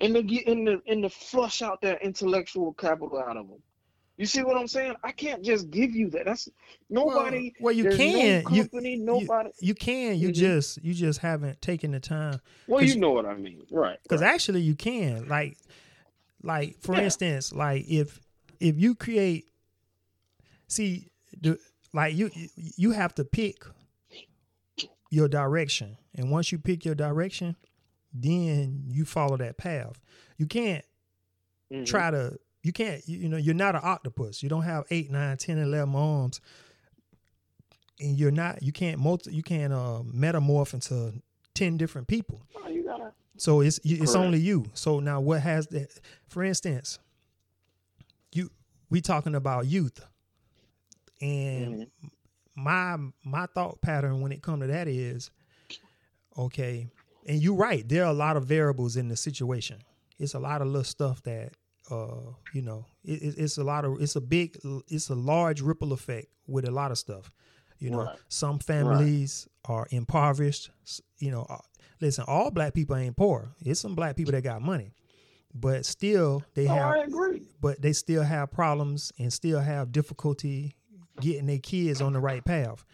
and to get in the and to flush out that intellectual capital out of them. You see what I'm saying? I can't just give you that. That's nobody. Well, well you can. No company, you, nobody. You, you can. You mm-hmm. just you just haven't taken the time. Well, you know what I mean, right? Because right. actually, you can. Like, like for yeah. instance, like if if you create, see, the like you you have to pick your direction, and once you pick your direction, then you follow that path. You can't mm-hmm. try to you can't you, you, know you're not an octopus. You don't have eight, nine, ten, eleven arms, and you're not you can't multi you can't uh, metamorph into ten different people. Oh, you gotta. So it's it's only you. So now what has that? For instance, you we talking about youth, and mm-hmm. my my thought pattern when it come to that is, okay, and you're right. There are a lot of variables in the situation. It's a lot of little stuff that uh, you know, it, it's a lot of it's a big it's a large ripple effect with a lot of stuff. You know, right. some families right. are impoverished. You know, uh, listen, all black people ain't poor. It's some black people that got money, but still they oh, have. But they still have problems and still have difficulty getting their kids on the right path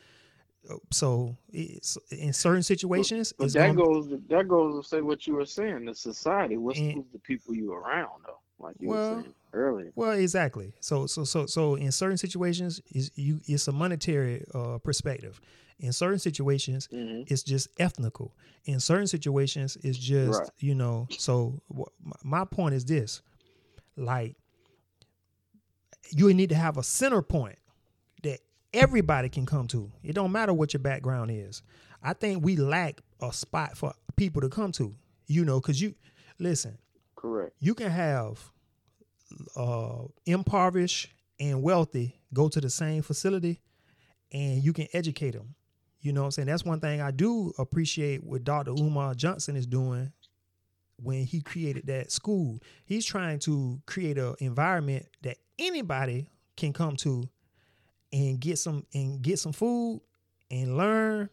so in certain situations, but, but that goes that goes to say what you were saying. The society, what's and, the people you around though, like you well, were saying earlier. Well, exactly. So so so so in certain situations, is you it's a monetary uh, perspective. In certain situations, mm-hmm. it's just ethnical. In certain situations, it's just right. you know. So my point is this: like you need to have a center point that everybody can come to. It don't matter what your background is. I think we lack a spot for people to come to. You know, because you listen. Correct. You can have uh, impoverished and wealthy go to the same facility, and you can educate them. You know what I'm saying? That's one thing I do appreciate what Dr. Umar Johnson is doing when he created that school. He's trying to create an environment that anybody can come to and get some and get some food and learn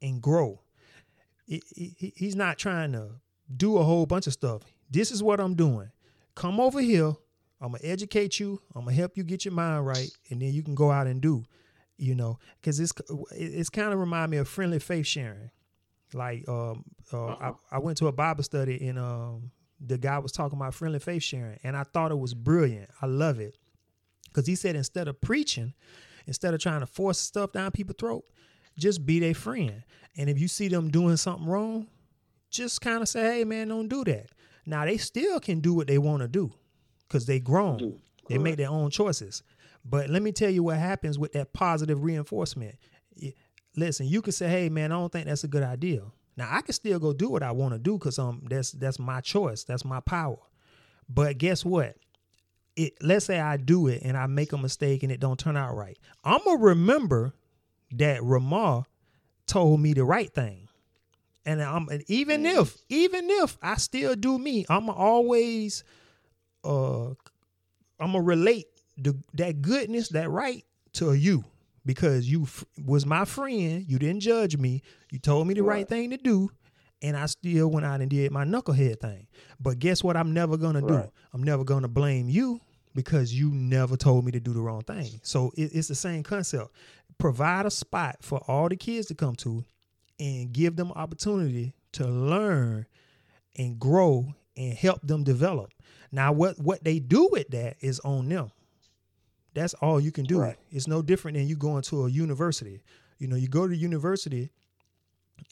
and grow. It, it, he's not trying to do a whole bunch of stuff. This is what I'm doing. Come over here. I'm gonna educate you. I'm gonna help you get your mind right, and then you can go out and do. You know, because it's it's kind of remind me of friendly faith sharing. Like um, uh, I, uh-huh. I went to a Bible study and um, the guy was talking about friendly faith sharing, and I thought it was brilliant. I love it because he said instead of preaching, instead of trying to force stuff down people's throat, just be their friend. And if you see them doing something wrong, just kind of say, "Hey, man, don't do that." Now they still can do what they want to do because they grown. They make their own choices. But let me tell you what happens with that positive reinforcement. Listen, you can say, "Hey, man, I don't think that's a good idea." Now I can still go do what I want to do because um that's that's my choice, that's my power. But guess what? It let's say I do it and I make a mistake and it don't turn out right. I'm gonna remember that Ramar told me the right thing. And I'm and even if even if I still do me, I'm always uh I'm gonna relate the that goodness, that right to you because you f- was my friend. You didn't judge me. You told me the right, Right. thing to do, and I still went out and did my knucklehead thing. But guess what? I'm never gonna do. I'm never gonna blame you because you never told me to do the wrong thing. So it, it's the same concept. Provide a spot for all the kids to come to, and give them opportunity to learn and grow and help them develop. Now, what what they do with that is on them. That's all you can do. Right. It's no different than you going to a university. You know, you go to university,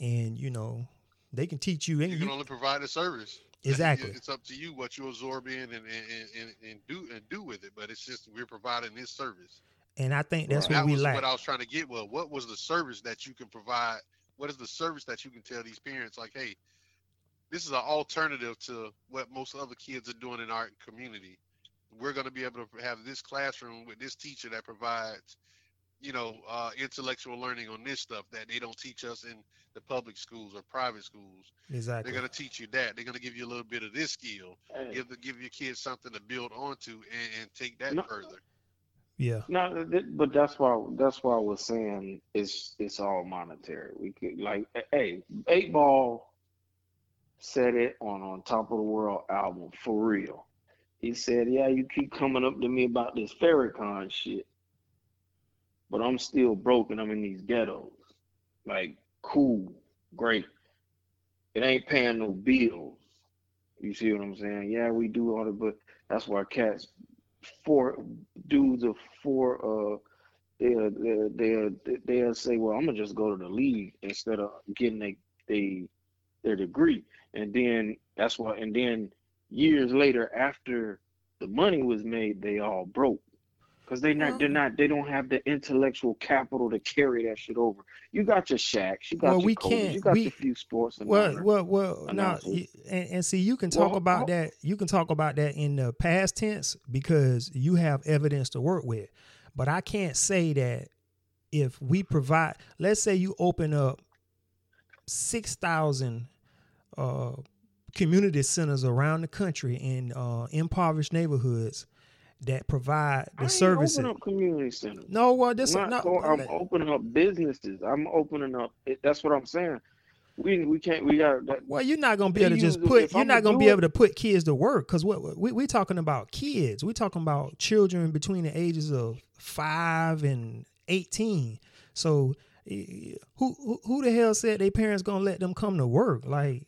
and you know they can teach you. And You you, can only provide a service. Exactly. It's up to you what you absorb in and, and, and, and do and do with it. But it's just we're providing this service. and I think that's Right. what that we was lack. what I was trying to get. Well, what was the service that you can provide? What is the service that you can tell these parents like, hey, this is an alternative to what most other kids are doing in our community. We're going to be able to have this classroom with this teacher that provides, you know, uh, intellectual learning on this stuff that they don't teach us in the public schools or private schools. exactly. They're going to teach you that. They're going to give you a little bit of this skill, Hey, give the, give your kids something to build onto and, and take that No. further. Yeah. No, but that's why that's why was saying it's it's all monetary. We could like, eh, hey, eight ball said it on on Top of the World album for real. He said, "Yeah, you keep coming up to me about this Farrakhan shit, but I'm still broke and I'm in these ghettos. Like, cool, great. It ain't paying no bills. You see what I'm saying? Yeah, we do all the, but that's why cats four dudes of four uh they'll they'll, they'll say, Well, I'm gonna just go to the league instead of getting they they their degree. And then that's why and then years later after the money was made, they all broke. Cause they not they're not they don't have the intellectual capital to carry that shit over. You got your Shaqs, you got Well, your we Kobe's, can't- you got we- your few sports and Well, well, well. Now, and, and see, you can talk Well, about how- that. You can talk about that in the past tense because you have evidence to work with. But I can't say that if we provide. Let's say you open up six thousand uh, community centers around the country in uh, impoverished neighborhoods that provide the services. open up community centers. No, well, this I'm, not no. I'm opening up businesses. I'm opening up. That's what I'm saying. We we can't. We got that. Well, you're not gonna be able to just put. You're I'ma not gonna be able to put kids to work because what we we talking about kids. we're talking about children between the ages of five and eighteen. So eh, who who, who the hell said their parents gonna let them come to work? Like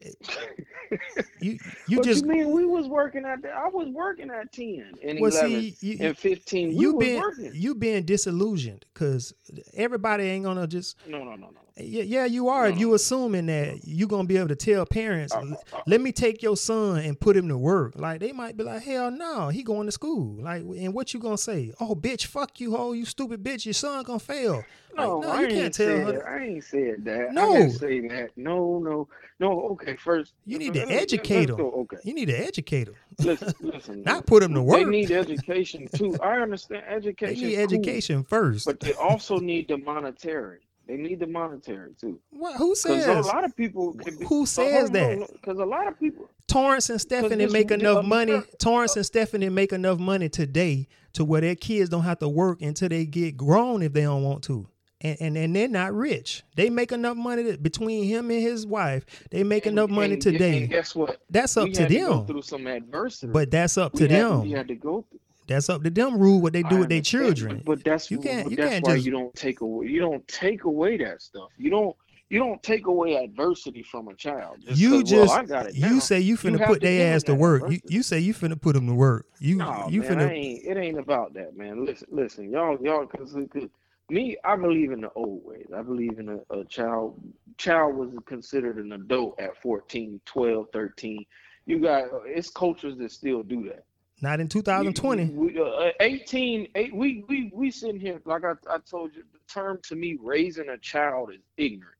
you you what just you mean? We was working at. The, I was working at ten and well eleven see you, and fifteen. We you was been working. you being disillusioned because everybody ain't gonna just No, no, no, no. yeah, yeah you are if No. you assuming that you gonna be able to tell parents Uh, uh, let me take your son and put him to work. Like they might be like, hell no, he going to school. Like, and what you gonna say? Oh, bitch, fuck you, ho, you stupid bitch. Your son gonna fail. No, like, no, I you can't tell her. I ain't said that. No. I didn't say that. No, no, no. Okay, first You need uh, to educate go. Okay, You need to educate them. listen, listen. not put him to work. They need education too. I understand education. They need is cool, education first. but they also need the monetary. They need the monetary too. what, who says? A lot of people. Be, Who says that? Because a lot of people. Torrance and Stephanie make enough money? Torrance and Stephanie make enough money today to where their kids don't have to work until they get grown if they don't want to. And, and and they're not rich. They make enough money that between him and his wife. They make and- enough money and- today. And guess what? That's up we to them. through some adversity. But that's up we to them. We had to go through. That's up to them. Rule what they do I with their children. But that's You can't- But you that's can't why just- you don't take away. You don't take away that stuff. You don't. you don't take away adversity from a child. Just You well, just it you say you finna have put to their ass to work. You, adversity. you say you finna put them to work. You No, you man, finna ain't, it ain't about that, man. Listen, listen, y'all, y'all, cause, 'cause me, I believe in the old ways. I believe in a, a child. Child was considered an adult at 14, 12, 13. You got it's cultures that still do that. not in 2020. We, we, uh, 18, eight, we we we sitting here like I, I told you. The term to me, raising a child is ignorant.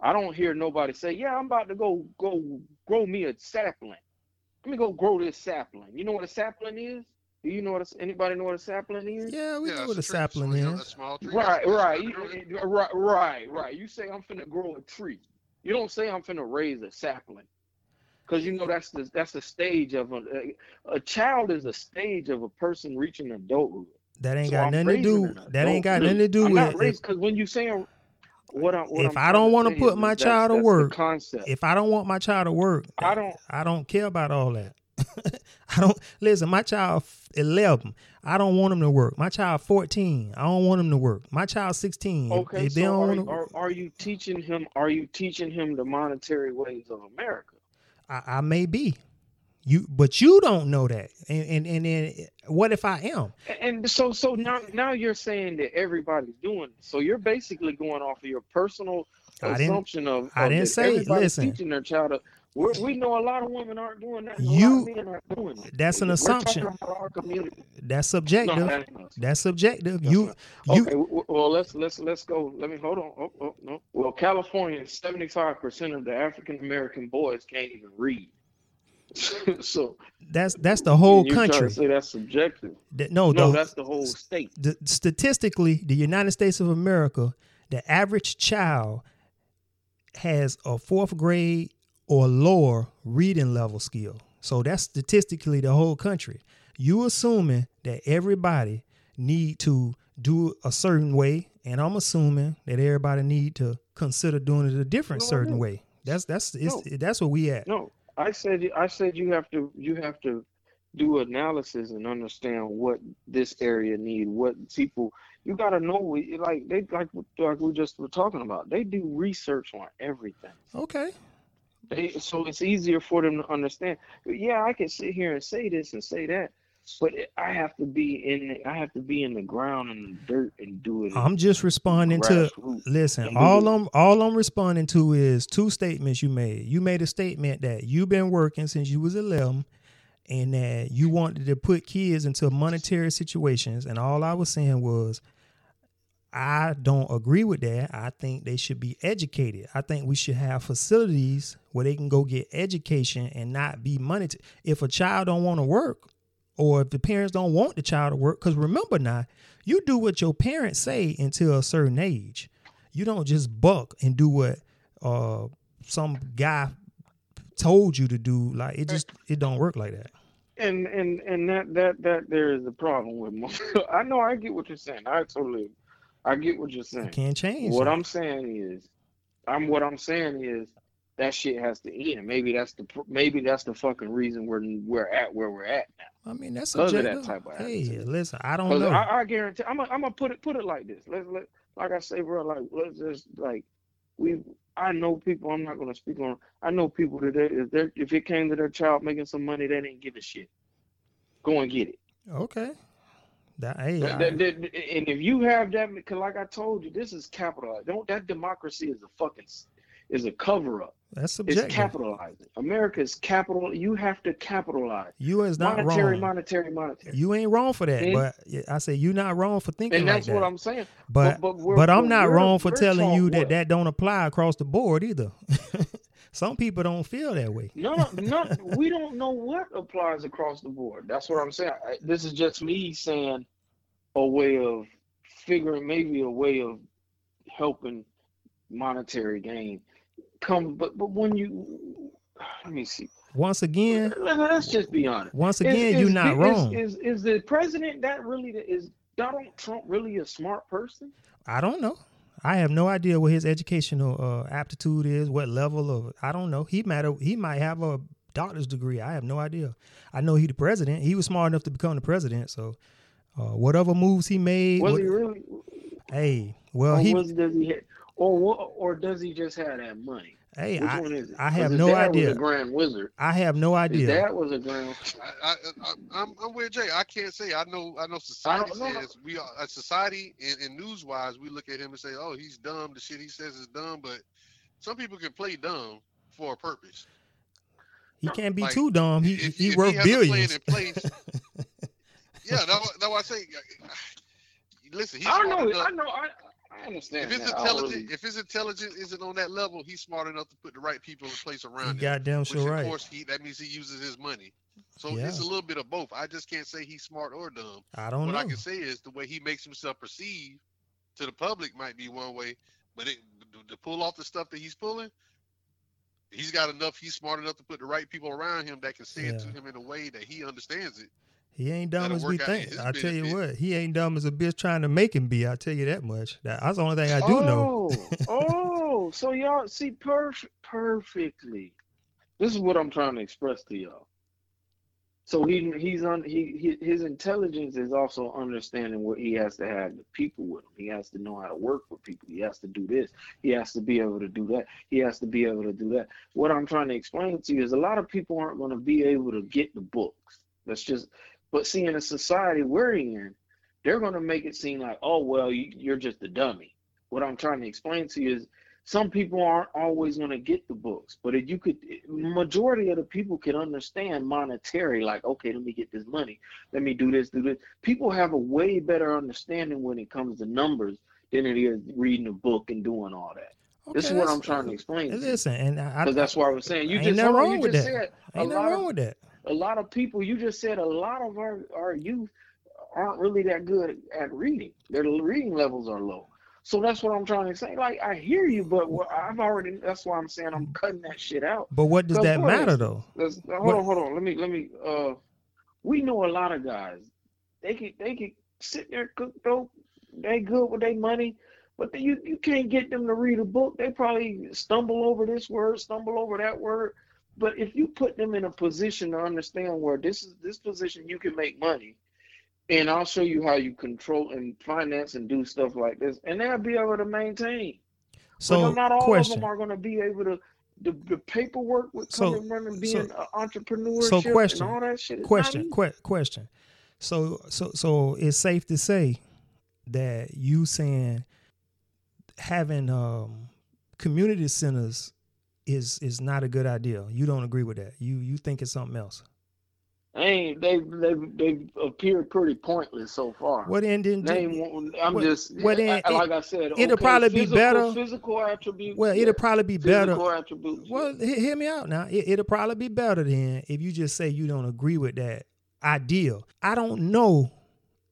I don't hear nobody say, "Yeah, I'm about to go go grow me a sapling. Let me go grow this sapling." You know what a sapling is? Do you know what a, anybody know what a sapling is? Yeah, we Yeah, know what a tree. sapling So, you know, is. a small tree. Right, right, you- right, right, right. You say I'm finna grow a tree. You don't say I'm finna raise a sapling, because you know that's the that's the stage of a a child is a stage of a person reaching adulthood. That ain't So got I'm nothing to raising do. an That ain't got nothing to do I'm with not if, because when you saying what I'm, what If I'm I don't want wanna put my child to work, concept. if I don't want my child to work. I don't. I don't care about all that. I don't listen. My child eleven. I don't want him to work. My child fourteen. I don't want him to work. My child sixteen. Okay, if they so don't are, are, are you teaching him? Are you teaching him the monetary ways of America? I, I may be. You, but you don't know that. And and and then what if I am? And so, so now, now you're saying that everybody's doing it. So you're basically going off of your personal I assumption of. I of didn't say- listen. teaching their child. To, we we know a lot of women aren't doing that. and a lot You- aren't doing it. that's an We're assumption. That's subjective. that ain't. That's subjective. That's You not- you Okay, well let's let's let's go. Let me hold on. Oh, oh no. Well, California, seventy five percent of the African American boys can't even read. so that's that's the whole you trying to country. say that's subjective? That- no, No, the, that's the whole state. the, statistically, the United States of America, the average child has a fourth grade or lower reading level skill. So that's statistically the whole country. You assuming that everybody need to do a certain way, and I'm assuming that everybody need to consider doing it a different No, certain way. That's that's it's, No. that's where we at. No, I said I said you have to you have to do analysis and understand what this area need, what people you got to know. Like they like like we just were talking about. They do research on everything. Okay. They, so it's easier for them to understand. Yeah, I can sit here and say this and say that, but I have to be in. The, I have to be in the ground and the dirt and do it. I'm just responding to. Listen, all I'm all I'm responding to is two statements you made. You made a statement that you've been working since you was 11 and that you wanted to put kids into monetary situations and all I was saying was I don't agree with that. I think they should be educated. I think we should have facilities where they can go get education and not be money. if a child don't want to work, or if the parents don't want the child to work, because remember now, you do what your parents say until a certain age. You don't just buck and do what uh, some guy told you to do. Like it just it don't work like that. and and and that that that there is a problem with most. I know I get what you're saying. I totally, I get what you're You saying. can't change. What that. I'm saying is, I'm what I'm saying is that shit has to end. Maybe that's the maybe that's the fucking reason we're we're at where we're at now. I mean that's 'Cause of that type of hey, attitude. listen, I don't know. I, I guarantee I'm gonna put it put it like this. Let's let like I say, bro. Like let's just like we. I know people. I'm not gonna speak on. I know people today. if they if it came to their child making some money, they didn't give a shit. Go and get it. okay. That hey, That- that- that- and if you have that, because like I told you, this is capitalized. Don't that democracy is a fucking is a cover up. that's It's subjective. capitalizing. America is capital. You have to capitalize. you is not monetary, wrong. monetary, monetary. You ain't wrong for that, Mhm. but I say you not wrong for thinking and like that's that. what I'm saying. but but we're- but I'm but not wrong for telling you that what? that don't apply across the board either. Some people don't feel that way. No, no, we don't know what applies across the board. That's what I'm saying. I, this is just me saying a way of figuring, maybe a way of helping monetary gain come. But but when you, let me see. Once again, Let- Let's just be honest. once again, is you're not is- wrong. Is, is the president that really is Donald Trump really a smart person? I don't know. I have no idea what his educational uh, aptitude is, what level of I don't know. He might have, he might have a doctor's degree. I have no idea. I know he the president. He was smart enough to become the president. So uh, whatever moves he made, Was what- he really? hey, well he was does he? Or? Or does he just have that money? Hey, Which I, one is it? I 'Cause have his no dad idea. Was a grand wizard. I have no His idea. dad was a grand. I, I, I, I'm, I'm with Jay. I can't say. I know. I know. Society no, no. says we are a society, and, and news wise, we look at him and say, "Oh, he's dumb. The shit he says is dumb." But some people can play dumb for a purpose. He can't be Like, too dumb. He if, he if worth has a plan billions. place, yeah, that's what, that's I say. Uh, uh, listen, he's I smart know. enough. I know. I, I understand. If his that. Intelligence, really- if his intelligence isn't on that level, he's smart enough to put the right people in place You around him. goddamn Which sure of course he that means he uses his money. So Yeah. it's a little bit of both. I just can't say he's smart or dumb. I don't what know. I can say is the way he makes himself perceive to the public might be one way, but it, to pull off the stuff that he's pulling, he's got enough. He's smart enough to put the right people around him that can say it to him in a way that he understands it. He ain't dumb That'll as we work out in think. his I tell you what, he ain't dumb as a bitch trying to make him be. I tell you that much. That's the only thing I do know. oh, oh, so y'all see perfect, perfectly. This is what I'm trying to express to y'all. So he he's on he, he his intelligence is also understanding what he has to have the people with him. He has to know how to work with people. He has to do this. He has to be able to do that. He has to be able to do that. What I'm trying to explain to you is a lot of people aren't going to be able to get the books. That's just but see in the society we're in, they're going to make it seem like, oh well, you, you're just a dummy. What I'm trying to explain to you is some people aren't always going to get the books, but if you could, majority of the people can understand monetary, like, okay, let me get this money, let me do this, do this. People have a way better understanding when it comes to numbers than it is reading a book and doing all that. this is what I'm trying to explain. to. Listen, and I, Because that's why I was saying you ain't just nothing hold on, wrong with that. said ain't nothing wrong with that. A lot of people. You just said a lot of our our youth aren't really that good at reading. Their reading levels are low. So that's what I'm trying to say. Like I hear you, but I've already. That's why I'm saying I'm cutting that shit out. But what does that matter though? Let's, hold What- on, hold on. Let me let me. Uh, we know a lot of guys. They could they could sit there cook dope. They good with their money, but you you can't get them to read a book. They probably stumble over this word, stumble over that word. But if you put them in a position to understand where this is this position you can make money, and I'll show you how you control and finance and do stuff like this, and they'll be able to maintain. So but not all of question. them are going to be able to. The, the paperwork with So- coming running, so- being an entrepreneurship question, and all that shit. question que- question so so so it's safe to say that you saying having um community centers is is not a good idea you don't agree with that you you think it's something else Ain't they they they appear pretty pointless so far. what then then They ain't want- I'm well- just well, then I- like I said. it'll okay, probably be better- Physical attributes. well it'll probably be better Physical attributes. well he- hear me out now it, it'll probably be better then if you just say you don't agree with that idea i don't know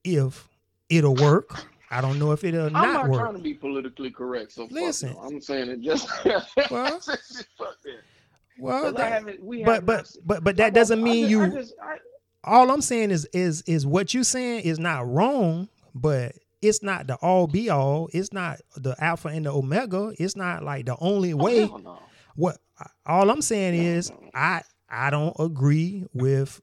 if it'll work i don't know if it'll. I'm not not work trying to be politically correct. So fuck Listen. no. I'm saying it just. Well, well that. We but but but but that doesn't mean just- you I just, I, all I'm saying is is is what you saying is not wrong, but it's not the all be all. It's not the alpha and the omega. It's not like the only oh, way. hell no. What all I'm saying No, is no. I I don't agree with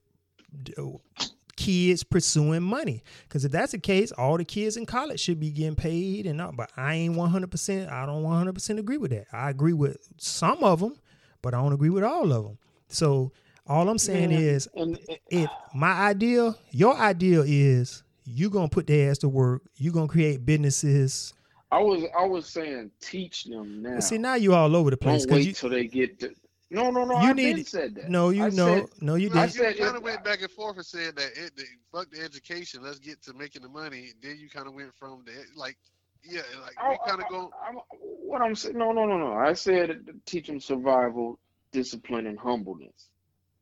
kids pursuing money because if that's the case, all the kids in college should be getting paid and not. But I ain't 100. percent I don't 100 percent agree with that. I agree with some of them, but I don't agree with all of them. So all I'm saying Man, is and, uh, if my idea, your idea is you're gonna put their ass to work, you're gonna create businesses. I was I was saying teach them now. But see now you all over the place Don't wait you till they get. To, no, no, no. you I need- been said that. no you I know said- no you Well, I didn't. said you kind of went back and forth and said that it, the, fuck the education, let's get to making the money. Then you kind of went from the like, yeah, like oh, I- we kind of go. I- I- what I'm saying, no, no, no, no. I said teach them survival, discipline, and humbleness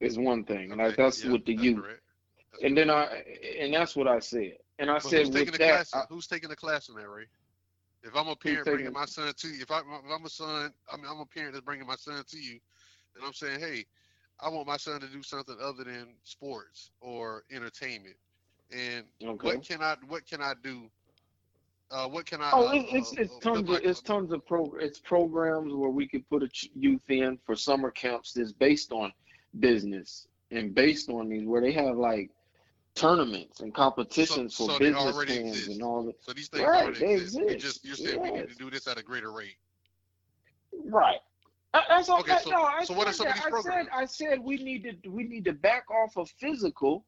is one thing, and I, that's yeah, with the that's youth. And then. I, and that's what I said. And I But said who's taking with the that, class? I, who's taking the class in that, Ray? If I'm a parent bringing my son to you, if, I, if I'm a son, I mean, I'm a parent that's bringing my son to you, and I'm saying, hey, I want my son to do something other than sports or entertainment. And okay. what can I what can I do? Uh, what can I? Oh, uh, it's uh, it's uh, tons of it's tons of pro it's programs where we could put a youth in for summer camps that's based on business and based on these where they have like tournaments and competitions so for they business exist. and all that. So these things Right, already they exist. Exist, just you're saying we need to do this at a greater rate. Right. That's okay. Okay, so- no, I so what are said some of that. these I programs? said I said we need to we need to back off of physical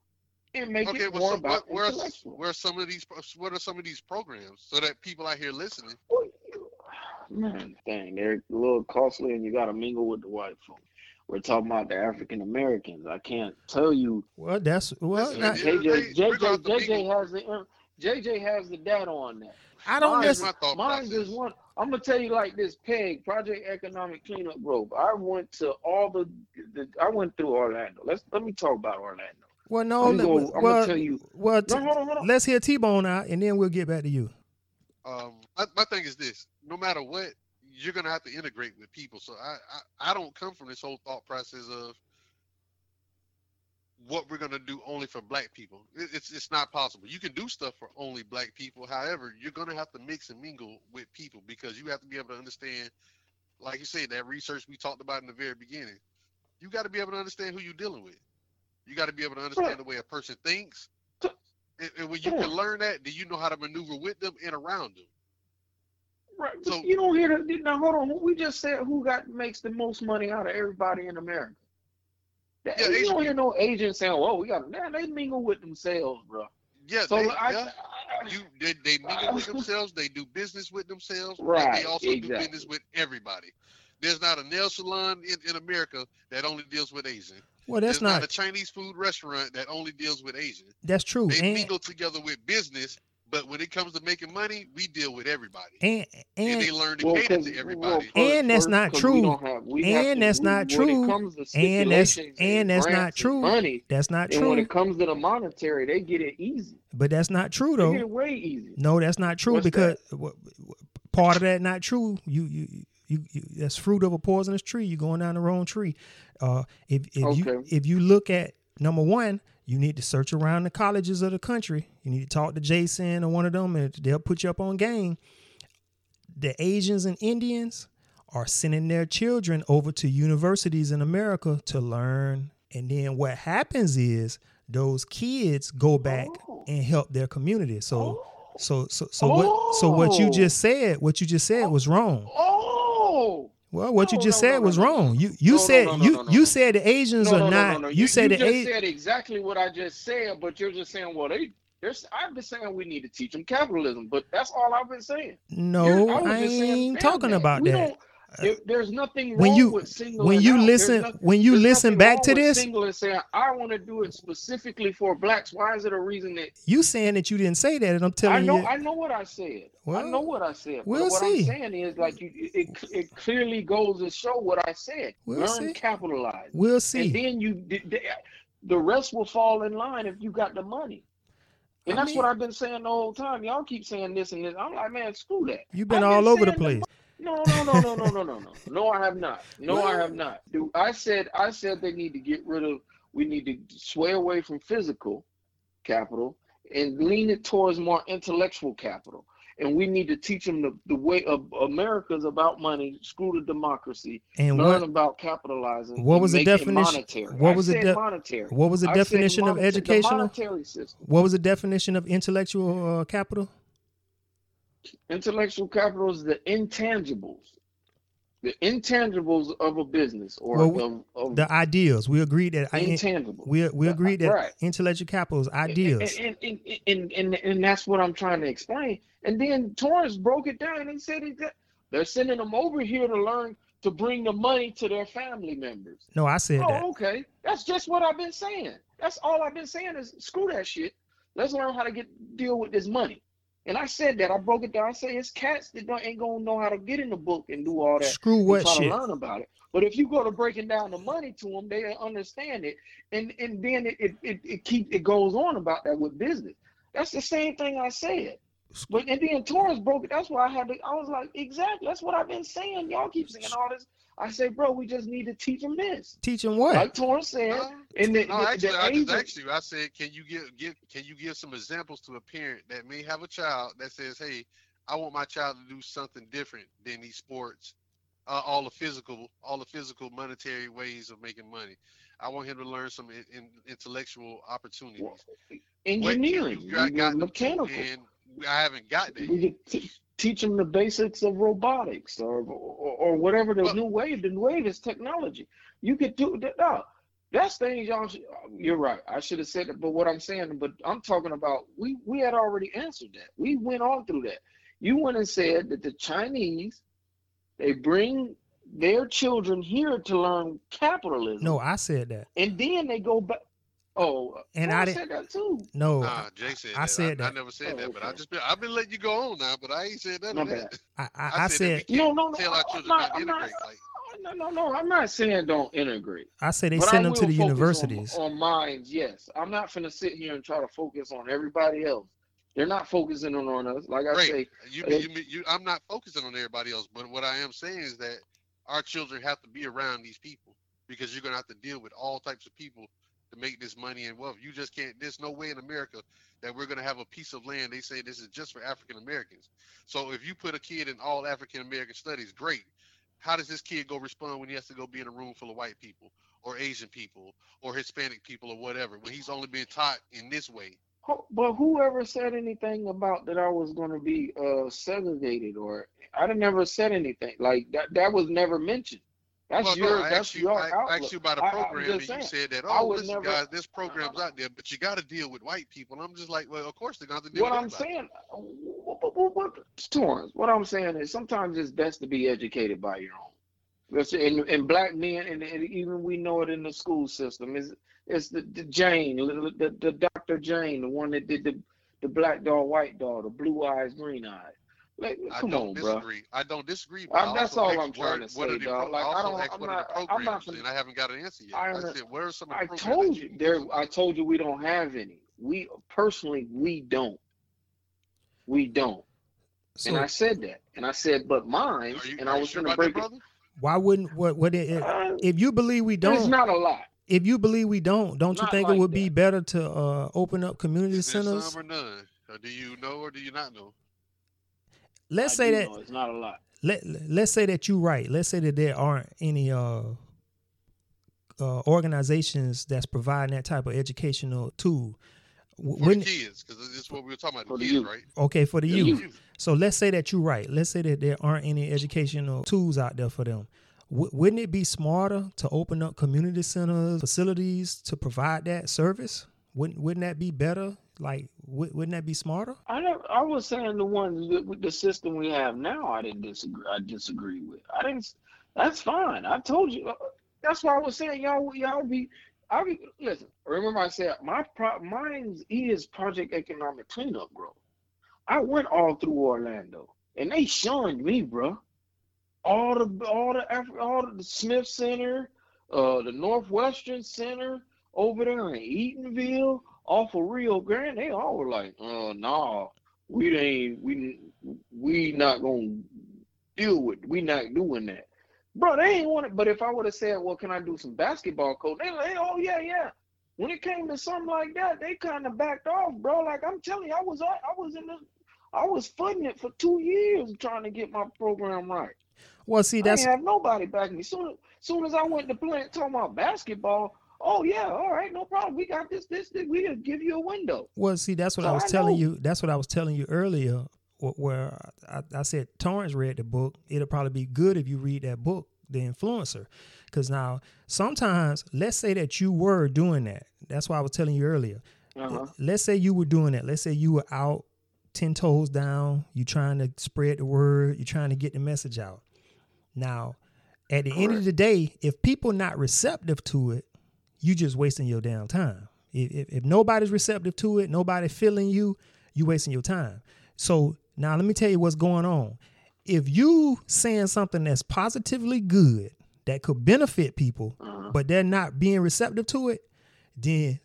and make Okay, it well, more so about what, where, are, intellectual. where are some of these what are some of these programs so that people out here listening? Well, you- Man, dang, they're a little costly, and you got to mingle with the white folks. We're talking about the African Americans. I can't tell you. Well, that's well. Listen, not- at the end the JJ, day, JJ, JJ has the JJ has the data on that. I don't Mine- Here's necessarily. my thought Mine process. is one. I'm gonna tell you like this. Peg Project Economic Cleanup Group. I went to all the, the. I went through Orlando. Let's let me talk about Orlando. Well, no. I'm, gonna, I'm well, gonna tell you. well, t- No, hold on, hold on. let's hear T Bone out, and then we'll get back to you. um my, my thing is this no matter what you're gonna have to integrate with people so I, I i don't come from this whole thought process of what we're gonna do only for black people It- it's it's not possible you can do stuff for only black people however you're gonna have to mix and mingle with people because you have to be able to understand like you said that research we talked about in the very beginning you got to be able to understand who you're dealing with you got to be able to understand the way a person thinks and, and when you can learn that then you know how to maneuver with them and around them Right. So- you don't hear that. Now hold on. We just said who got makes the most money out of everybody in America. That- Yeah, you Asian don't hear no agent saying, "Whoa, we got." Man, they mingle with themselves, bro. Yeah, So they, I, yeah. I- You they, they mingle with themselves. They do business with themselves. and Right, They also do business with everybody. There's not a nail salon in, in America that only deals with Asian. Well, that's There's not, not. a Chinese food restaurant that only deals with Asian. That's true. They And mingle together with business, but when it comes to making money, we deal with everybody. and And, and they learn to Well, cater 'cause- to well, everybody. first- And that's first, not 'cause true. We have, we And to- that's we- not when true. It comes to And that's- stipulations and that's not true. Money, that's not and when it comes to the monetary, they get it easy. But that's not true They get though. it way easy. No, that's not true What's because wha- wha- part of that not true. You you. You, you, that's fruit of a poisonous tree. You're going down the wrong tree. Uh, if if you if you look at number one, you need to search around the colleges of the country. You need to talk to Jason or one of them, and they'll put you up on game. The Asians and Indians are sending their children over to universities in America to learn, and then what happens is those kids go back Oh. and help their community. So. So so so what so what you Oh. just said, what you just said was wrong. Oh. Well, what you just no, said no, was no, no. wrong. You you No, no, said no, no, you no, no, you said the Asians No, are no, no, not. no, no. You, said you the just A- said exactly what I just said, but you're just saying, well, they. I've been saying we need to teach them capitalism, but that's all I've been saying. no, You're- I saying, ain't talking about We that. There's nothing wrong When you- When you out. Listen, nothing- when you listen back to this, single and saying I want to do it specifically for blacks. Why is it a reason that you saying that you didn't say that, and I'm I telling know? you, I know what I said. Well, I know what I said. We'll what see. I'm saying is like you, it, it clearly goes to show what I said. We'll Learn see. capitalize, we'll see. and then you the, the, the rest will fall in line if you got the money. And I that's mean- what I've been saying the whole time. Y'all keep saying this and this. I'm like, man, screw that. You've been I've all over the place. No, no, no, no, no, no, no, no. No, I have not. No, I have not. Do I said I said they need to get rid of we need to sway away from physical capital and lean it towards more intellectual capital. And we need to teach them the, the way of America's about money, screw the democracy, And learn what about capitalizing. what was the definition- Monetary. what was de- monetary. what was the I definition of monetary- the educational? What was the definition of intellectual uh, capital? Intellectual capital is the intangibles, the intangibles of a business or Well, of, of The ideals. We agreed that intangible. we we agreed uh, that Right. intellectual capital is ideals. And, and, and, and, and, and that's what I'm trying to explain. And then Torrance broke it down and said it, they're sending them over here to learn to bring the money to their family members. No, I said that. Oh, okay. That's just what I've been saying. That's all I've been saying is screw that shit. Let's learn how to get deal with this money. And I said that. I broke it down. I say it's cats that don't, ain't gonna know how to get in the book and do all that. Screw what try shit? to learn about it. But if you go to breaking down the money to them, they understand it, and and then it it it, it keep it goes on about that with business. That's the same thing I said. But and then Torrance broke it. That's why I had to. I was like, exactly. That's what I've been saying. Y'all keep saying all this. I say, bro, we just need to teach them this. Teaching what? Like Torrance said, No, and the, no, the, actually, the I age just of- asked you. I said, can you give give can you give some examples to a parent that may have a child that says, hey, I want my child to do something different than these sports, uh, all the physical, all the physical monetary ways of making money. I want him to learn some in, in intellectual opportunities. What can engineering, you got, got them to? mechanical. and I haven't got that. We yet. could t- teach them the basics of robotics or or, or whatever the Well- new wave. The new wave is technology. You could do that. No, that's things y'all. Should, you're right. I should have said it, but what I'm saying, but I'm talking about we we had already answered that. We went on through that. You went and said that the Chinese they bring their children here to learn capitalism. No, I said that. and then they go back. Oh, And I I, didn't- said that too. No, Nah, Jay said I that. said I, I never said Oh, that, but I just been I've been letting you go on now, but I ain't said none My of bad. that. I, I, I, I said, said No, no, no. tell our I'm children not- not to I'm not- integrate. Like, No, no, no. I'm not saying don't integrate. I say they But send I them to the focus on- universities. On, minds, yes. I'm not finna sit here and try to focus on everybody else. They're not focusing on, on us. Like I Great. say, you, you, you, I'm not focusing on everybody else, but what I am saying is that our children have to be around these people because you're gonna have to deal with all types of people to make this money and wealth. You just can't. There's no way in America that we're gonna have a piece of land. They say this is just for African Americans. So if you put a kid in all African American studies, great. How does this kid go respond when he has to go be in a room full of white people or Asian people or Hispanic people or whatever when he's only being taught in this way? But whoever said anything about that I was going to be uh, segregated or I never said anything like that. That was never mentioned. That's well, your no, I that's asked you, your I outlook. asked you about a I- program, and just you said that, I oh, listen, never- guys, this program's out there, but you got to deal with white people. And I'm just like, well, of course they're going to deal What with I'm saying, uh, what, what, what, Torrance, what I'm saying is sometimes it's best to be educated by your own. And, and black men, and, and even we know it in the school system. Is it's the, the Jane, the, the, the Dr. Jane, the one that did the the black dog, white dog, the blue eyes, green eyes. Like, I come don't on, bro. disagree. I don't disagree. But I that's also all I'm trying what- to what say, are the dog. pro- Like, I I also don't- asked I'm not- are the I'm not programs, finna- and I haven't got an answer yet. I I, said, what are some I told that you there. I told you we don't have any. We personally we don't. We don't. So and I said that. And I said, but mine. You, and I was sure gonna about that, break it. brother? why wouldn't what what it, Uh, if you believe we don't It's not a lot. if you believe we don't don't you Not think it like would be better to uh open up community centers? some or none? Or do you know or do you not know? Let's I say that know it's not a lot. let let's say that you're right. Let's say that there aren't any uh, uh organizations that's providing that type of educational tool. W- For the kids, because this is what we were talking about, For the the kids, youth. right? okay, for the The youth. youth. So let's say that you're right. Let's say that there aren't any educational tools out there for them. W- wouldn't it be smarter to open up community centers, facilities to provide that service? Wouldn't wouldn't that be better? Like, wou- wouldn't that be smarter? I I was saying the ones with, the system we have now. I didn't disagree. I disagree with. I didn't. That's fine. I told you. uh, That's why I was saying y'all. Y'all be. I be. Listen. Remember I said my pro. Mine is Project Economic Cleanup, bro. I went all through Orlando, and they shunned me, bro. All the all the all the Smith Center, uh, the Northwestern Center over there in Eatonville, off of Rio Grande, they all were like, "Uh, nah, we ain't we we not gonna deal with. We not doing that." Bro, they ain't want it. But if I would have said, "Well, can I do some basketball coach?" They like, "Oh yeah, yeah." When it came to something like that, they kind of backed off, bro. Like I'm telling you, I was I was in the I was footing it for two years trying to get my program right. Well, see, I that's didn't have nobody backing me. Soon, soon as I went to play talking about basketball, oh yeah, all right, no problem. We got this, this, this. We'll give you a window. Well, see, that's what So I was I telling know. you. That's what I was telling you earlier, where I, I said Torrance read the book. It'll probably be good if you read that book, The Influencer, because now sometimes, let's say that you were doing that. That's why I was telling you earlier. Uh-huh. Let's say you were doing that. Let's say you were out ten toes down. You're trying to spread the word. You're trying to get the message out. Now, at the end of the day, if people not receptive to it, you just wasting your damn time. If, if, if nobody's receptive to it, nobody feeling you, you wasting your time. So now let me tell you what's going on. If you saying something that's positively good that could benefit people, Uh-huh. but they're not being receptive to it, then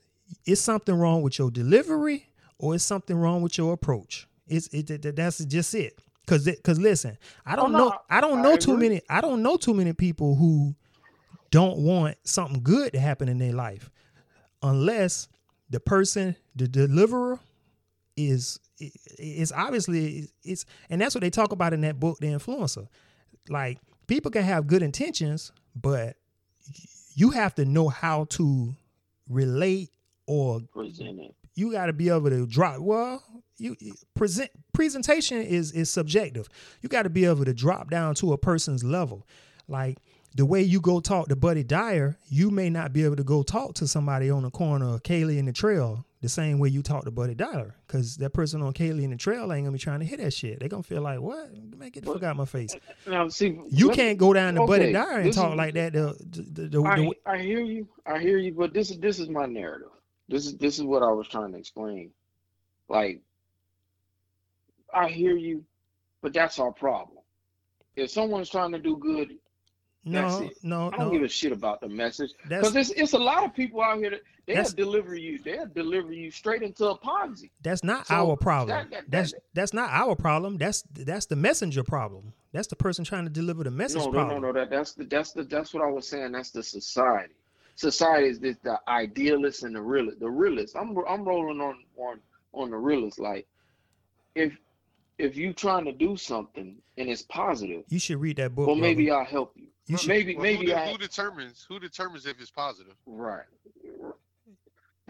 it's something wrong with your delivery or it's something wrong with your approach. It's it, that- that's just it. Cause it, cause listen, I don't Oh, no, know I don't I know too many I don't know too many people who don't want something good to happen in their life unless the person the deliverer is it's obviously it's and that's what they talk about in that book the influencer like people can have good intentions but you have to know how to relate or Present it. you got to be able to drop. Well, you present presentation is is subjective. You got to be able to drop down to a person's level. Like the way you go talk to Buddy Dyer, you may not be able to go talk to somebody on the corner of Kaley in the trail the same way you talk to Buddy Dyer. Cause that person on Kaley in the trail ain't gonna be trying to hit that shit. They gonna feel like, what? Man, get the fuck out my face. Now, see, You can't go down to Buddy Dyer and talk is- like that. The, the, the, I, I hear you. I hear you, but this is this is my narrative. This is this is what I was trying to explain. Like, I hear you, but that's our problem. If someone's trying to do good, no, no, I don't no. give a shit about the message. Because it's it's a lot of people out here that they'll deliver you, they'll deliver you straight into a Ponzi. that's not So, our problem. that- that- that's that- that's not our problem. That's that's the messenger problem. That's the person trying to deliver the message No, no, problem. no, no. That that's the that's the that's what I was saying. That's the society. Society is the, the idealist and the realist. The realist. I'm I'm rolling on on on the realist. Like if if you trying to do something and it's positive, You should read that book. well, maybe brother. I'll help you. You should- maybe Well, maybe who, I who determines who determines if it's positive? right.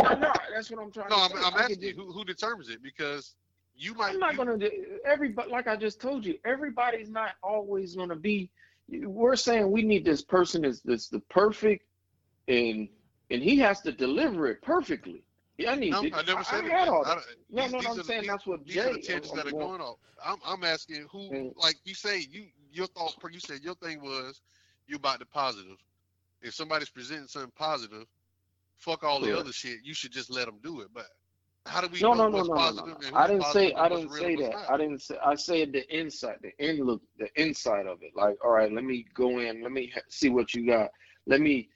No, that's what I'm trying No, to I'm, say. I'm asking you who, who determines it because you might. I'm not you- gonna do everybody like I just told you. Everybody's not always gonna be. We're saying we need this person is this the perfect, and and he has to deliver it perfectly. Yeah, I need. No, it. I never said I it. had all I that. don't- No, no, I'm are the- saying that's what These are Jay. the tangents that are going on. I'm, I'm asking who, Mm. like you say, you your thought. You said your thing was you about the positive. If somebody's presenting something positive, fuck all the Correct. other shit. You should just let them do it. But how do we No, know no, no, what's no, no, positive no. and I didn't say. I didn't say that. not? I didn't say. I said the inside, the in look, the inside of it. Like, all right, let me go in. Let me see what you got. Let me.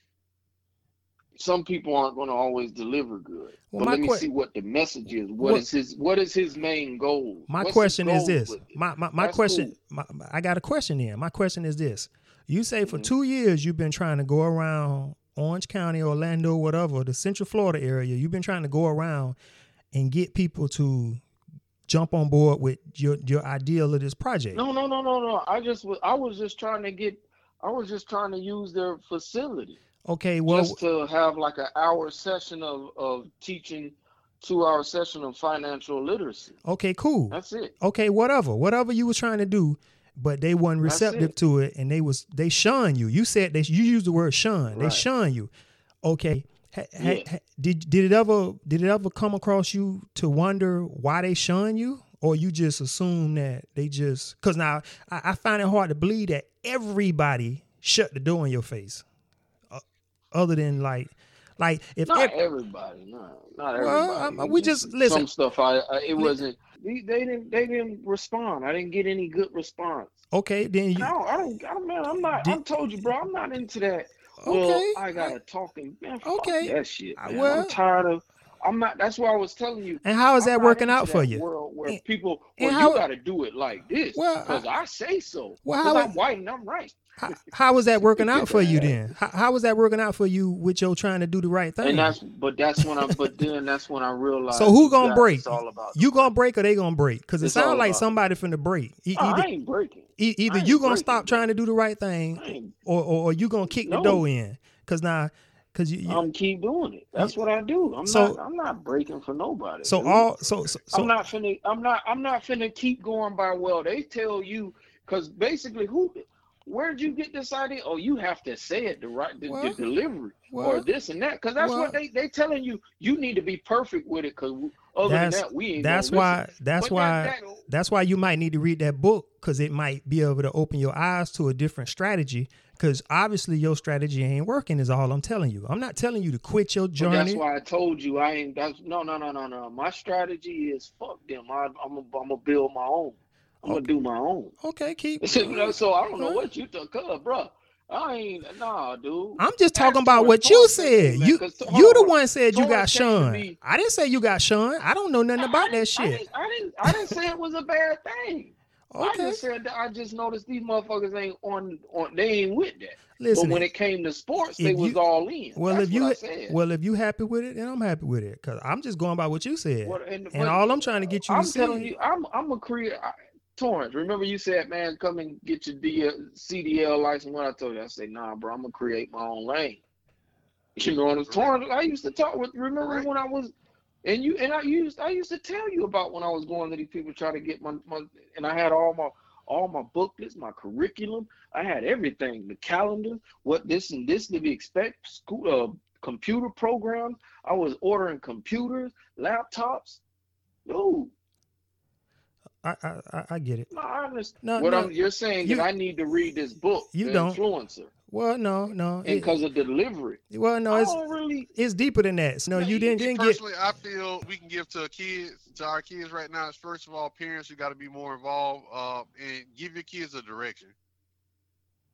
Some people aren't going to always deliver good. Well, but let me que- see what the message is. What What- is his? What is his main goal? My What's his question is this. My my, my That's question. cool. My, my- I got a question here. My question is this. You say for Mhm. two years you've been trying to go around Orange County, Orlando, whatever, the Central Florida area. You've been trying to go around and get people to jump on board with your your ideal of this project. No, no, no, no, no. I just was. I was just trying to get. I was just trying to use their facility. Okay, well, just to have like an hour session of, of teaching, two hour session of financial literacy. okay, cool. That's it. okay, whatever, whatever you were trying to do, but they wasn't receptive it. to it, and they was they shun you. You said they you used the word shun. They shun you. Okay, ha, ha- Yeah. ha- did did it ever did it ever come across you to wonder why they shun you, or you just assume that they just because now I, I find it hard to believe that everybody shut the door in your face, uh, other than like like if Not ev- everybody. No, not Well, everybody. um, we just- listen. Some stuff. I, I it wasn't. They, they didn't. They didn't respond. I didn't get any good response. okay then you don't. I don't. I don't man, I'm not. I Did- told you, bro. I'm not into that. okay Well, I gotta talk and man. Okay. that shit. I- Man. well- I'm tired of. I'm not. That's why I was telling you. and how is that working out for you? World where And- people, well, how- you got to do it like this Well, because I, say so. well, how I'm white and I'm right. How, how was that working out for you then? How, how was that working out for you with your trying to do the right thing? And that's, but that's when I, but then that's when I realized. So who gonna break? You gonna break or they gonna break? Because it sounds like somebody finna break. E- Oh, either I ain't breaking. e- either ain't you gonna breaking, stop trying to do the right thing, or or, or you gonna kick the No. door in. Because now, because you, you I'm keep doing it. That's what I do. I'm So- not. I'm not breaking for nobody. so dude. all so so, so I'm not finna. I'm not. I'm not finna keep going by. Well, they tell you because basically, who, where'd you get this idea? Oh, you have to say it the right, the, Well, the delivery well, or this and that. Because that's well- what they they telling you. You need to be perfect with it. Because other than that, we ain't. that's why listen. that's But why that- that- that's why you might need to read that book because it might be able to open your eyes to a different strategy. Because obviously your strategy ain't working. Is all I'm telling you. I'm not telling you to quit your But that's why I told you I ain't. That's no, no, no, no, no. My strategy is fuck them. I, I'm gonna build my own. I'm gonna do my own. Okay, keep. so, so I don't know what you took, cuz, bro. I ain't nah, dude. I'm just talking Ask about what you said said. to me, You you the one said you got Sean. I didn't say you got Sean. I don't know nothing about that didn't- I shit. didn't, I didn't. I didn't say it was a bad thing. I Okay, just said that I just noticed these motherfuckers ain't on on. They ain't with that. listen. but when it came to sports, they if was all in. well, That's if you I well if you happy with it, then I'm happy with it. Cause I'm just going by what you said. What- and, and all I'm trying to get you I'm to telling you, I'm I'm a create. Torrance, remember you said, man, come and get your DL, CDL license. What I told you, I said, nah, bro, I'm gonna create my own lane. You know what I'm Torrance? I used to talk with. Remember Right. when I was And you and I used I used to tell you about when I was going to these people trying to get my, my and I had all my all my booklets, my curriculum. I had everything, the calendar, what this and this to be expect, school uh, computer programs. I was ordering computers, laptops. Dude, I I, I- I get it. no, I understand. No, what no, I'm, you're saying you- that I need to read this book, you The don't. Influencer, Well, no, no. and because of delivery. well, no, it's really. it's deeper than that. So, no, you didn't didn't get. personally, I feel we can give to kids, to our kids right now. Is first of all, parents, you got to be more involved uh, and give your kids a direction.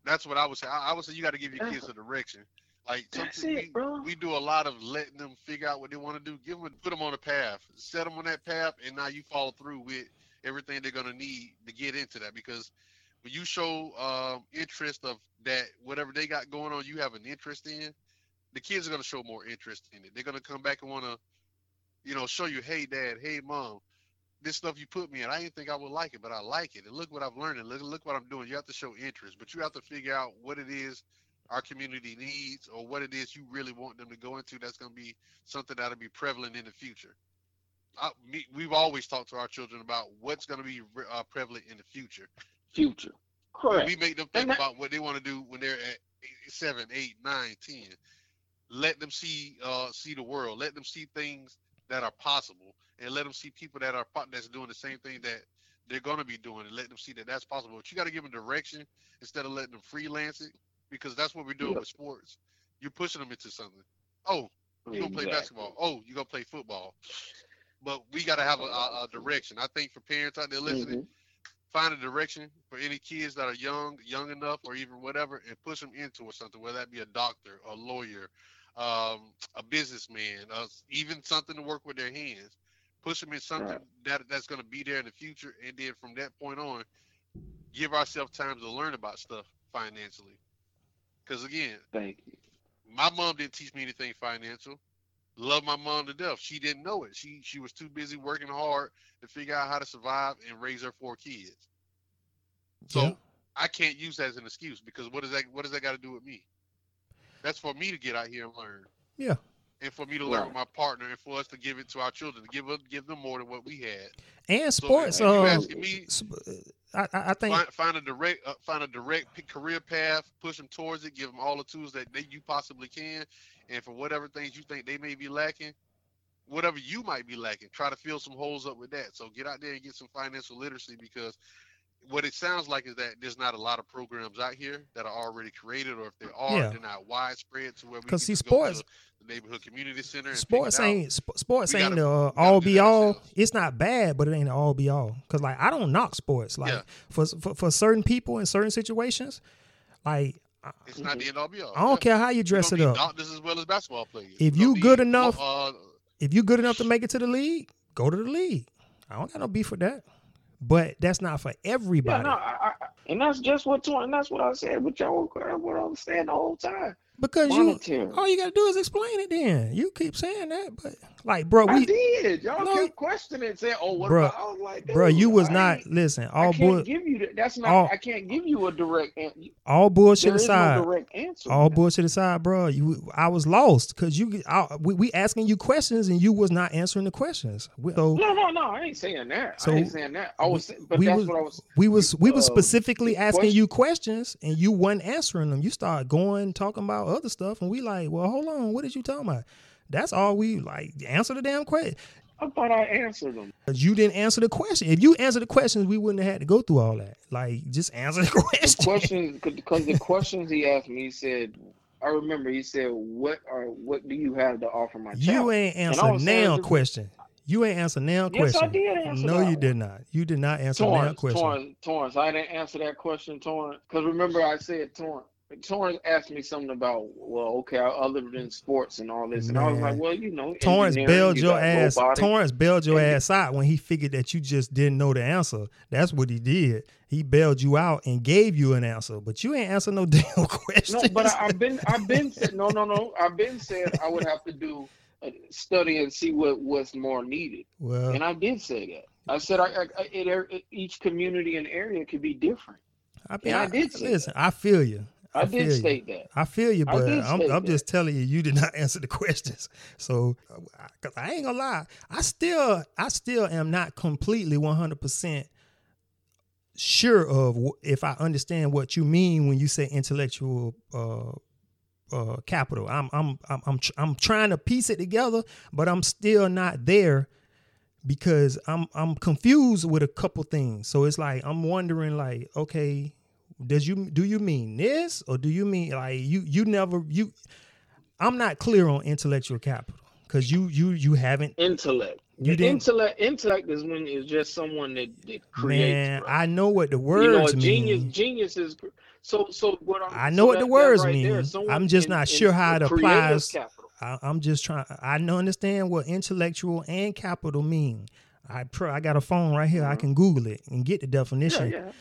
That's what I would say. I, I would say you got to give your kids a direction. Like That's it, we, bro. we do a lot of letting them figure out what they want to do. Give them, put them on a path, set them on that path, and now you follow through with everything they're gonna need to get into that. Because when you show um, interest of that, whatever they got going on, you have an interest in. The kids are gonna show more interest in it. They're gonna come back and wanna, you know, show you, hey, dad, hey, mom, this stuff you put me in, I didn't think I would like it, but I like it. And look what I've learned. And look, look what I'm doing. You have to show interest, but you have to figure out what it is our community needs or what it is you really want them to go into that's going to be something that'll be prevalent in the future. I, me, we've always talked to our children about what's going to be uh, prevalent in the future. Future. Correct. we make them think that- about what they want to do when they're at eight, seven, eight, nine, ten. Let them see uh, see the world. Let them see things that are possible, and let them see people that are that's doing the same thing that they're going to be doing, and let them see that that's possible. But you got to give them direction instead of letting them freelance it, because that's what we're doing Yep. with sports. You're pushing them into something. Oh, you're gonna play Exactly. basketball. Oh, you're gonna play football. But we got to have a, a, a direction. I think for parents out there listening, Mhm. find a direction for any kids that are young, young enough, or even whatever, and push them into it, something, whether that be a doctor, a lawyer, um, a businessman, uh, even something to work with their hands. Push them in something Right. that that's going to be there in the future, and then from that point on, give ourselves time to learn about stuff financially. Because again, Thank you. my mom didn't teach me anything financial. Love my mom to death. She didn't know it. She she was too busy working hard to figure out how to survive and raise her four kids. So Yeah. I can't use that as an excuse because what does that what does that got to do with me? That's for me to get out here and learn. Yeah. And for me to learn Right. with my partner and for us to give it to our children, to give us give them more than what we had. And sports. you uh, asking me, I, I I think find, find a direct uh, find a direct career path, push them towards it, give them all the tools that they, you possibly can, and for whatever things you think they may be lacking, whatever you might be lacking, try to fill some holes up with that. So get out there and get some financial literacy because what it sounds like is that there's not a lot of programs out here that are already created, or if there are, Yeah. they're not widespread to where we can see, just go to sports- the neighborhood community center. And sports ain't sp- sports We ain't the uh, all be all. ourselves. It's not bad, but it ain't the all be all. Cause like I don't knock sports. Like Yeah. for, for for certain people in certain situations, like It's not the end all be all. I don't care how you We're dress gonna it be up. Doctors as well as basketball players. If We're you good be, enough- uh, If you good enough to make it to the league, go to the league. I don't got no beef with that. But that's not for Yeah, everybody. no, I, I, and that's just what and that's what I said. But y'all, what I'm saying the whole time. Because you Monetary. all you gotta do is explain it then. You keep saying that, but like bro, I we did. Y'all No. kept questioning and saying, "Oh, what Bruh, about?" I was like, bro, you was I not ain't- listen, all can't bull give you that. That's not. all- I can't give you a direct. answer. all bullshit there is no aside. direct answer. all man. bullshit aside, bro. You, I was lost because you, I, we, we asking you questions and you was not answering the questions. So No, no, no. I ain't saying that. So, I ain't saying that. I was, saying- but we that's was- what I was. we was, we was uh, specifically asking question- you questions and you wasn't answering them. You start going talking about other stuff and we like, well, hold on, what did you talking about? That's all we like. Answer the damn question. I thought I answered them. You didn't answer the question. If you answered the questions, we wouldn't have had to go through all that. Like, just answer the question. Questions because the questions he asked me, he said. I remember he said, "What are what do you have to offer my child?" You ain't I answer now question. You ain't answer now Yes, I question. did answer no, you one. did not. You did not answer now question. Torrance, Torrance. I didn't answer that question, Torrance, because remember I said Torrance. Torrance asked me something about, well, okay, other than sports and all this, and I was like, well, you know, Torrance bailed you your ass. Torrance bailed your ass out when he figured that you just didn't know the answer. That's what he did. He bailed you out and gave you an answer, but you ain't answer no damn question. No, but I, I've been, I've been said, no, no, no. I've been said I would have to do a study and see what what's more needed, well, and I did say that. I said I, I, I it, it, each community and area could be different. I mean, I I, did say listen. I feel you. I, feel did you. state that. I feel you, but I'm, I'm just telling you, you did not answer the questions. So, because I ain't gonna lie, I still, I still am not completely 100 percent sure of if I understand what you mean when you say intellectual uh, uh, capital. I'm, I'm, I'm, I'm, tr- I'm trying to piece it together, but I'm still not there because I'm, I'm confused with a couple things. So it's like I'm wondering, like, okay, does you do you mean this or do you mean like you you never you i'm not clear on intellectual capital because you you you haven't Intellect. You didn't- intellect. Intellect is when it's just someone that, that creates. man i know what the you know, words mean genius. Genius is. So, so what I'm. I so know what that- the words right mean. someone I'm just in- not in sure how it applies. I, i'm just trying i know understand what intellectual and capital mean i pr- i got a phone right here i Mhm. can google it and get the Yeah, definition yeah.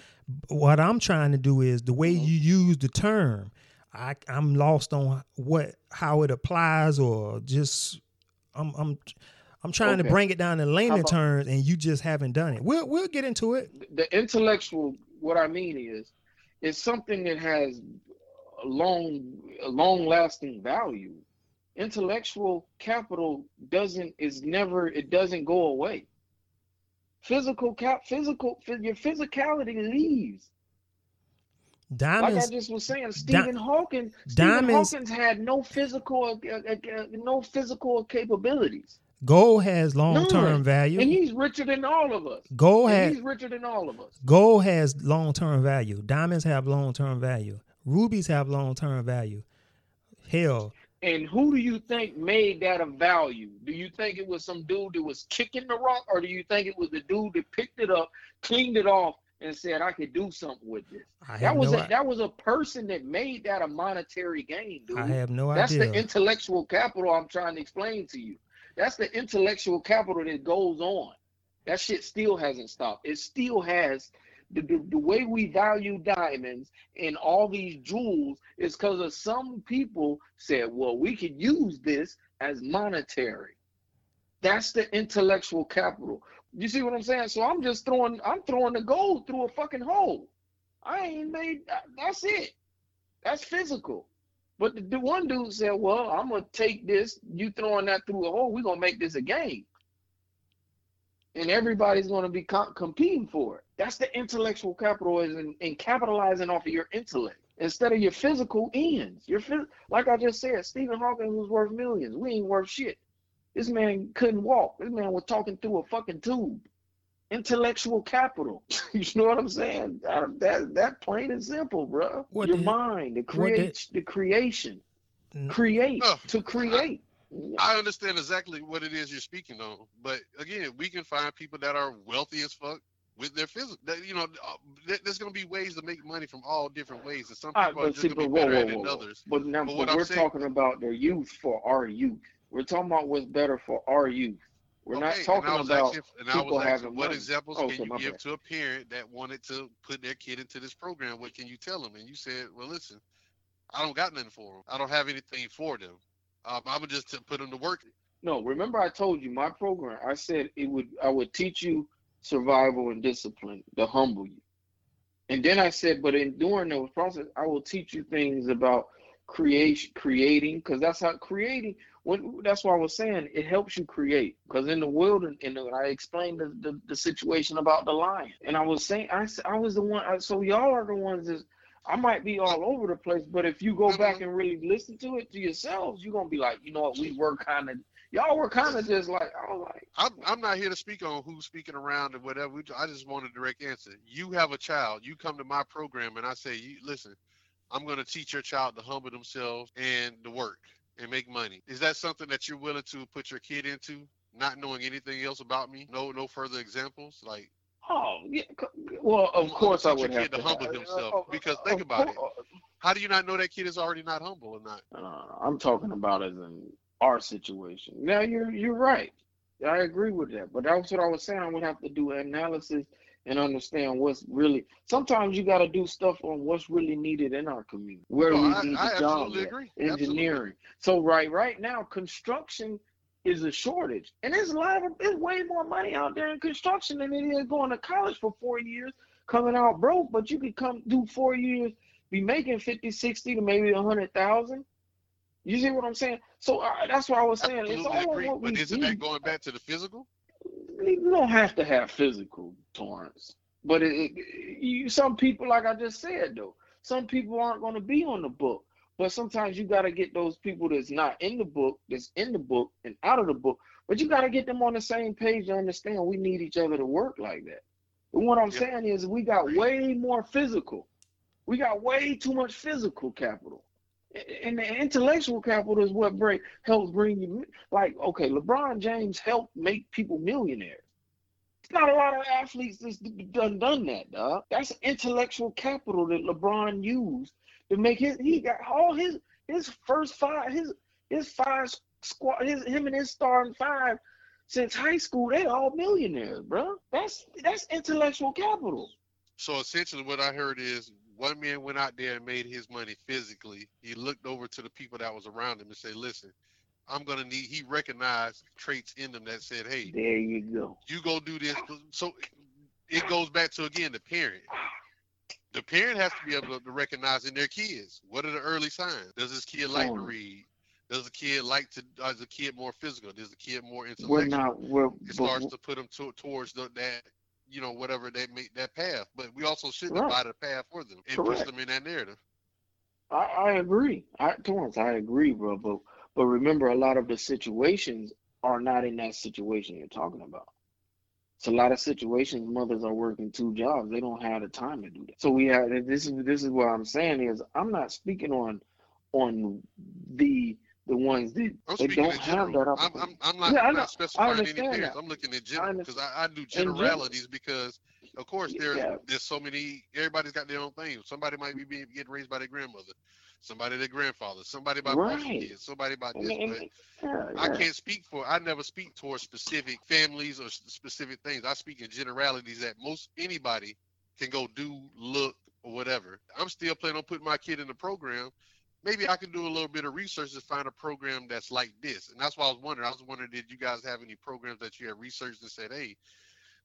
What I'm trying to do is the way Mhm. you use the term. I I'm lost on what how it applies or just I'm I'm I'm trying to bring it down to layman terms and you just haven't done it. We'll we'll get into it. the intellectual what i mean is it's something that has a long a long lasting value intellectual capital doesn't is never it doesn't go away physical physical your physicality leaves like i Diamonds just was saying stephen hawking stephen diamonds- hawkins had no physical uh, uh, uh, no physical capabilities gold has long term value. and he's richer than all of us Gold has he's richer than all of us gold has long term value. Diamonds have long term value. Rubies have long term value. Hell, And who do you think made that a value? Do you think it was some dude that was kicking the rock, or do you think it was the dude that picked it up, cleaned it off, and said, "I could do something with this"? I That was no, a, that was a person that made that a monetary gain, dude. I have no That's idea. That's the intellectual capital I'm trying to explain to you. That's the intellectual capital that goes on. That shit still hasn't stopped. It still has the, the, the way we value diamonds and all these jewels is because of some people said, well, we could use this as monetary. That's the intellectual capital. You see what I'm saying? So I'm just throwing I'm throwing the gold through a fucking hole. I ain't made that's it. That's physical. But the, the one dude said, "Well, I'm gonna take this. You throwing that through a hole. We're gonna make this a game, and everybody's gonna be com- competing for it. That's the intellectual capital is in, in capitalizing off of your intellect instead of your physical ends. Your phys- like I just said, Stephen Hawking was worth millions. We ain't worth shit. This man couldn't walk. This man was talking through a fucking tube. Intellectual capital. you know what I'm saying? Uh, That that plain and simple, bro. What Your did- mind, the what create, the creation, create Oh, to create. I understand exactly what it is you're speaking on, but again, we can find people that are wealthy as fuck with their physical. You know, uh, there's going to be ways to make money from all different ways, and some All right, people are just going to be whoa, better whoa, whoa, than others. But now, But but we're saying- talking about the youth for our youth. We're talking about what's better for our youth. We're not talking and I was about asking, and I people was asking, having what money. examples Oh, can okay, you give bad. to a parent that wanted to put their kid into this program? What can you tell them? And you said, well, listen, I don't got nothing for them. I don't have anything for them. Um, I'm gonna just put them to work. No, remember I told you my program. I said it would I would teach you survival and discipline to humble you. And then I said, but in during the process, I will teach you things about creation creating, because that's how creating when that's why I was saying it helps you create. Because in the and, and I explained the, the, the situation about the lion. And I was saying I I was the one I, so y'all are the ones that I might be all over the place, but if you go mm-hmm. back and really listen to it to yourselves, you're gonna be like, you know what, we were kind of y'all were kind of just like I was like, I'm, I'm not here to speak on who's speaking around and whatever. I just want a direct answer. You have a child. You come to my program and I say, you listen, I'm going to teach your child to humble themselves and to work and make money. Is that something that you're willing to put your kid into, not knowing anything else about me? No, no further examples. Like, oh yeah, well of course I would have to to humble have- himself, uh, because think of about it. how do you not know that kid is already not humble or not? Uh, I'm talking about as in our situation. Now you're you're right. I agree with that, but that's what I was saying. I would have to do analysis and understand what's really. Sometimes you got to do stuff on what's really needed in our community, where No, we I, need I the jobs, agree. Absolutely. engineering. So right right now, construction is a shortage, and there's a lot of there's way more money out there in construction than it is going to college for four years, coming out broke. But you could come do four years be making 50, 60 to maybe a hundred thousand. You see what I'm saying? So uh, that's what I was saying. It's all agree. what we But isn't that going back to the physical? You don't have to have physical, Torrance. But it, it, you, some people, like I just said, though, some people aren't going to be on the book. But sometimes you got to get those people that's not in the book, that's in the book and out of the book. But you got to get them on the same page to understand we need each other to work like that. And what I'm Yeah. saying is we got way more physical. We got way too much physical capital. And the intellectual capital is what bring helps bring you like okay, LeBron James helped make people millionaires. It's not a lot of athletes that's done done that, dog. That's intellectual capital that LeBron used to make his. He got all his his first five his his five squad his him and his starting five since high school. They all millionaires, bro. That's that's intellectual capital. So essentially, what I heard is one man went out there and made his money physically. He looked over to the people that was around him and said, "Listen, I'm gonna need." He recognized traits in them that said, "Hey, There you go. you go do this." So it goes back to again the parent. The parent has to be able to recognize in their kids what are the early signs. Does this kid like to read? Does the kid like to? Is the kid more physical? Does the kid more We're intellectual? not. We're. it starts to put them to, towards the, that you know whatever they make that path but we also shouldn't Right. the path for them and push Correct. them in that narrative I, I agree. I Torrance, I agree, bro. But but remember, a lot of the situations are not in that situation you're talking about. It's a lot of situations. Mothers are working two jobs. They don't have the time to do that. So we have. This is this is what I'm saying is I'm not speaking on on the the ones that i'm they don't have that I'm. I'm, I'm not, Yeah, I'm not specifying any parents i'm looking at general because I, I do general. generalities because of course there Yeah. there's so many everybody's got their own thing somebody might be being getting raised by their grandmother somebody their grandfather somebody by foster Right. kids somebody by this and- but yeah, I yeah. can't speak for. I never speak towards specific families or specific things. I speak in generalities that most anybody can go do, look, or whatever. I'm still planning on putting my kid in the program. Maybe I can do a little bit of research to find a program that's like this. And that's why I was wondering. I was wondering, did you guys have any programs that you had researched and said, hey,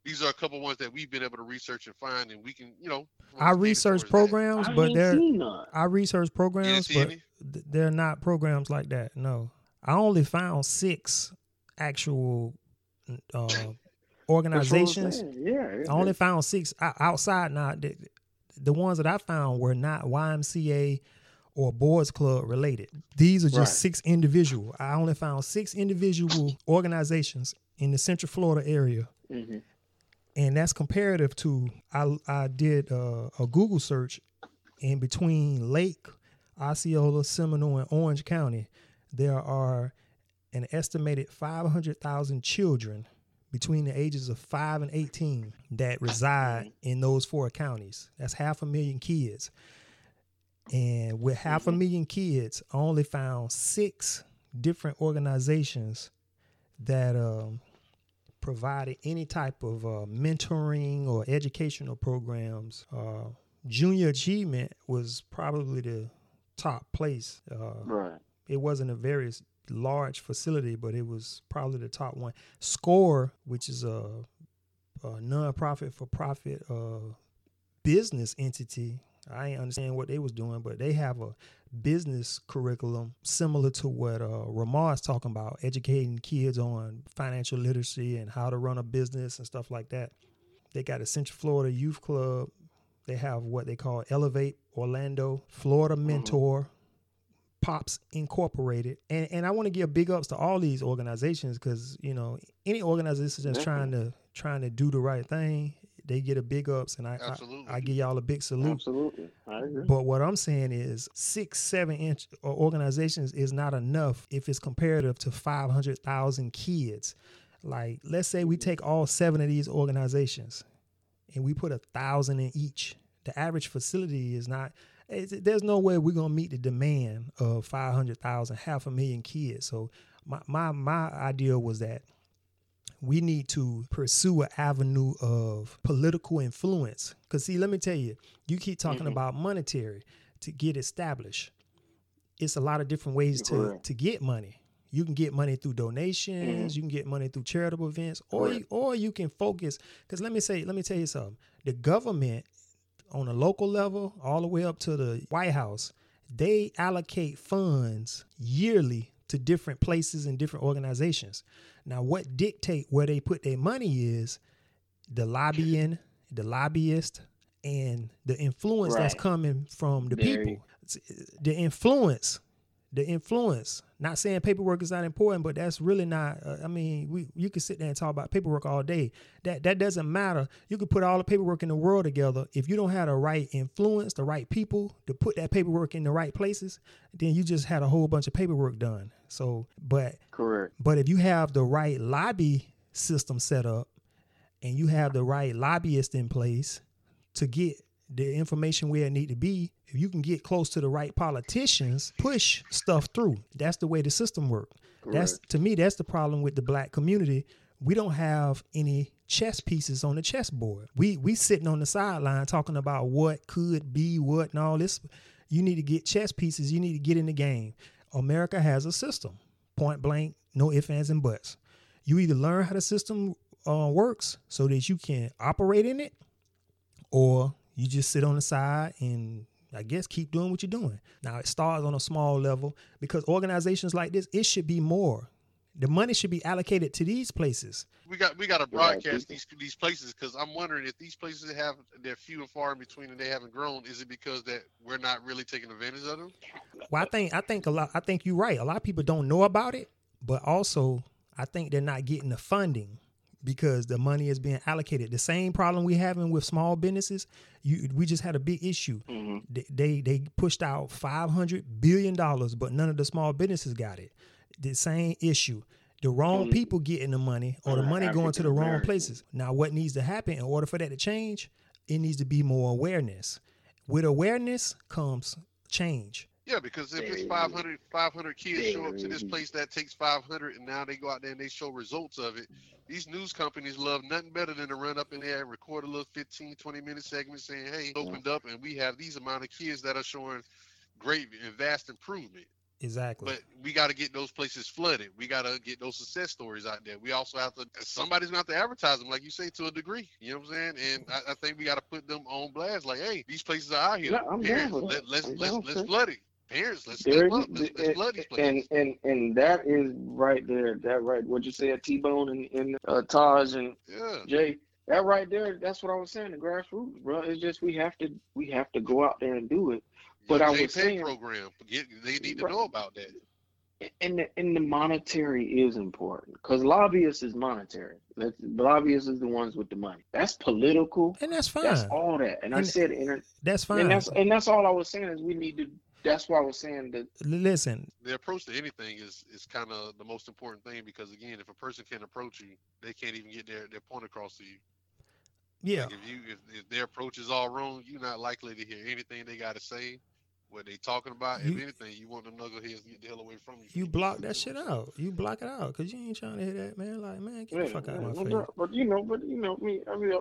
these are a couple ones that we've been able to research and find, and we can, you know. I research towards that. programs, I but they're. I research programs, but any? they're not programs like that. No, I only found six actual uh, That's what I'm organizations. Yeah, I only found six outside. Now, the, the ones that I found were not YMCA or Boys Club related. These are just Right. six individual. I only found six individual organizations in the Central Florida area, Mhm. And that's comparative to I I did uh, a Google search in between Lake, Osceola, Seminole, and Orange County. There are an estimated 500,000 children between the ages of 5 and 18 that reside in those four counties. That's half a million kids. And with half a million kids, I only found six different organizations that um, provided any type of uh, mentoring or educational programs. Uh, junior achievement was probably the top place. Uh, Right. it wasn't a very large facility, but it was probably the top one. SCORE, which is a, a nonprofit for profit uh, business entity. I ain't understand what they was doing, but they have a business curriculum similar to what uh, Ramar's talking about, educating kids on financial literacy and how to run a business and stuff like that. They got a Central Florida Youth Club. They have what they call Elevate Orlando, Florida Mentor, Pops Incorporated, and and I want to give big ups to all these organizations because you know any organization that's trying to trying to do the right thing, they get a big ups, and I Absolutely. I, I give y'all a big salute. Absolutely. I agree. But what I'm saying is six, seven inch uh, organizations is not enough if it's comparative to 500,000 kids. Like, let's say we take all seven of these organizations and we put a thousand in each. The average facility is not, it's, there's no way we're going to meet the demand of 500,000, half a million kids. So, my, my, my idea was that we need to pursue an avenue of political influence. Because, see, let me tell you, you keep talking Mhm. about monetary to get established. It's a lot of different ways to, to get money. You can get money through donations. Mhm. You can get money through charitable events, or you, or you can focus. Because let me say, let me tell you something. The government on a local level all the way up to the White House, they allocate funds yearly to different places and different organizations. Now, what dictate where they put their money is the lobbying, the lobbyist, and the influence that's coming from the Very- people. The influence, the influence. Not saying paperwork is not important, but that's really not. Uh, I mean, we you can sit there and talk about paperwork all day. That that doesn't matter. You could put all the paperwork in the world together. If you don't have the right influence, the right people to put that paperwork in the right places, then you just had a whole bunch of paperwork done. So, but Correct. but if you have the right lobby system set up and you have the right lobbyist in place to get the information where it need to be, if you can get close to the right politicians, push stuff through. That's the way the system works. That's to me, that's the problem with the black community. We don't have any chess pieces on the chessboard. We we sitting on the sideline talking about what could be, what and all this. You need to get chess pieces. You need to get in the game. America has a system, point blank, no ifs, ands, and buts. You either learn how the system uh, works so that you can operate in it, or you just sit on the side and I guess keep doing what you're doing. Now it starts on a small level because organizations like this, it should be more. The money should be allocated to these places. We got we got to broadcast these these places because I'm wondering if these places have they're few and far in between and they haven't grown. Is it because that we're not really taking advantage of them? Well, I think I think a lot. I think you're right. A lot of people don't know about it, but also I think they're not getting the funding because the money is being allocated. The same problem we having with small businesses. You, we just had a big issue. hmm They they, they pushed out five hundred billion dollars, but none of the small businesses got it. The same issue. The wrong Mm. people getting the money, or the Uh, money going to the wrong places. Now, what needs to happen in order for that to change? It needs to be more awareness. With awareness comes change. Yeah, because if it's 500, 500 kids show up to this place that takes 500 and now they go out there and they show results of it, these news companies love nothing better than to run up in there and record a little 15, 20 minute segment saying, hey, opened up and we have these amount of kids that are showing great and vast improvement. Exactly. But we got to get those places flooded. We got to get those success stories out there. We also have to, somebody's going to have to advertise them, like you say, to a degree. You know what I'm saying? And I, I think we got to put them on blast. Like, hey, these places are out here. Yeah, I'm down Parents, let, that. let's let's let's flood it. Parents, let's There step up. Let's, let's flood these and and and that is right there. That right. What you said, T Bone and, and uh, Taj and Yeah. Jay. That right there. That's what I was saying. The grassroots, bro. It's just we have to we have to go out there and do it. But I was saying- program. They need to know about that. And the, and the monetary is important because lobbyists is monetary. That's, lobbyists is the ones with the money. That's political. and that's fine. That's all that. And I said, and, That's fine. and that's and that's all I was saying is we need to. That's why I was saying that. Listen, The approach to anything is is kind of the most important thing because again, if a person can't approach you, they can't even get their, their point across to you. yeah, Like if you if, if their approach is all wrong, you're not likely to hear anything they got to say. What they talking about? if anything, you want the knuckleheads to get the hell away from you. you block that shit out. You block it out because you ain't trying to hear that, man. Like, man, get the fuck out yeah, of my face. doubt. But you know, but you know me. I mean,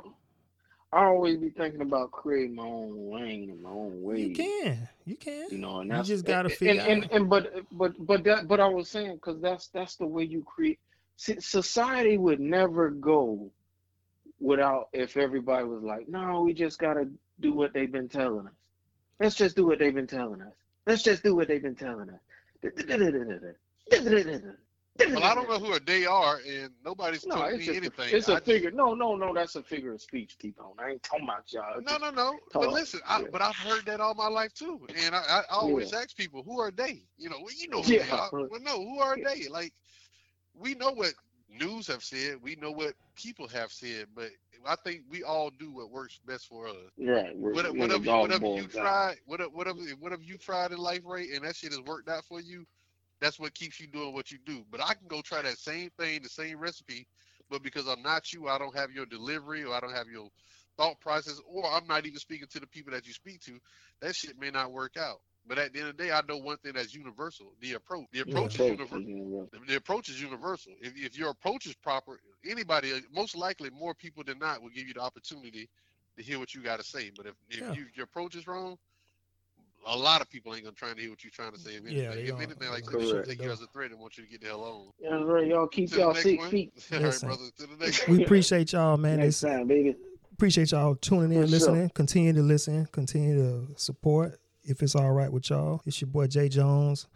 I always be thinking about creating my own lane and my own way. You can, you can. You know, and You that's just gotta and, figure and, out- and, but but but that but I was saying because that's that's the way you create. See, society would never go without if everybody was like, no, we just gotta do what they've been telling us. Let's just do what they've been telling us. Let's just do what they've been telling us. Well, I don't know who they are, and nobody's No, telling me just anything. a, it's I a just- figure. No, no, no. That's a figure of speech, T-Bone. I ain't talking about y'all. No, no, no. But listen, I, Yeah. but I've heard that all my life too, and I, I always ask people, "Who are they?" You know, well, you know who they Yeah. are. Well, no, who are they? Like, we know what news have said, we know what people have said, but I think we all do what works best for us. Right. Whatever, whatever, you- whatever you tried, whatever, whatever, whatever you tried in life, right, and that shit has worked out for you. That's what keeps you doing what you do. But I can go try that same thing, the same recipe, but because I'm not you, I don't have your delivery, or I don't have your thought process, or I'm not even speaking to the people that you speak to. That shit may not work out. But at the end of the day, I know one thing that's universal: the approach. The approach is universal. is universal. The, the approach is universal. If, if your approach is proper, anybody, uh, most likely, more people than not, will give you the opportunity to hear what you got to say. But if, if Yeah. you, your approach is wrong, a lot of people ain't gonna try to hear what you're trying to say. If anything, yeah, if anything like that, should take you as a threat and want you to get the hell on. Yeah, right, y'all keep Until y'all six feet. yes, right, brother. To the next we appreciate y'all, man. Next time, baby. Appreciate y'all tuning in, For listening. Sure. Continue to listen. Continue to support. If it's all right with y'all, it's your boy Jay Jones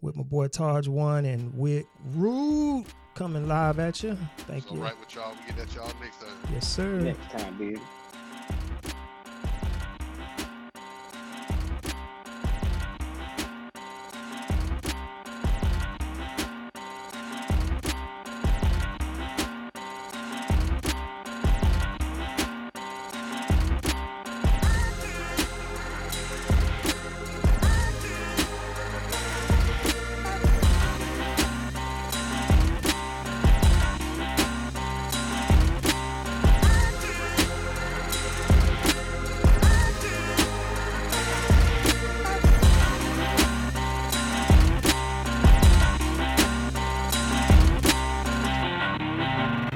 with my boy Taj One and with Rude coming live at you. Thank it's you. All right with y'all. We get that y'all next time. Yes, sir. Next time, dude.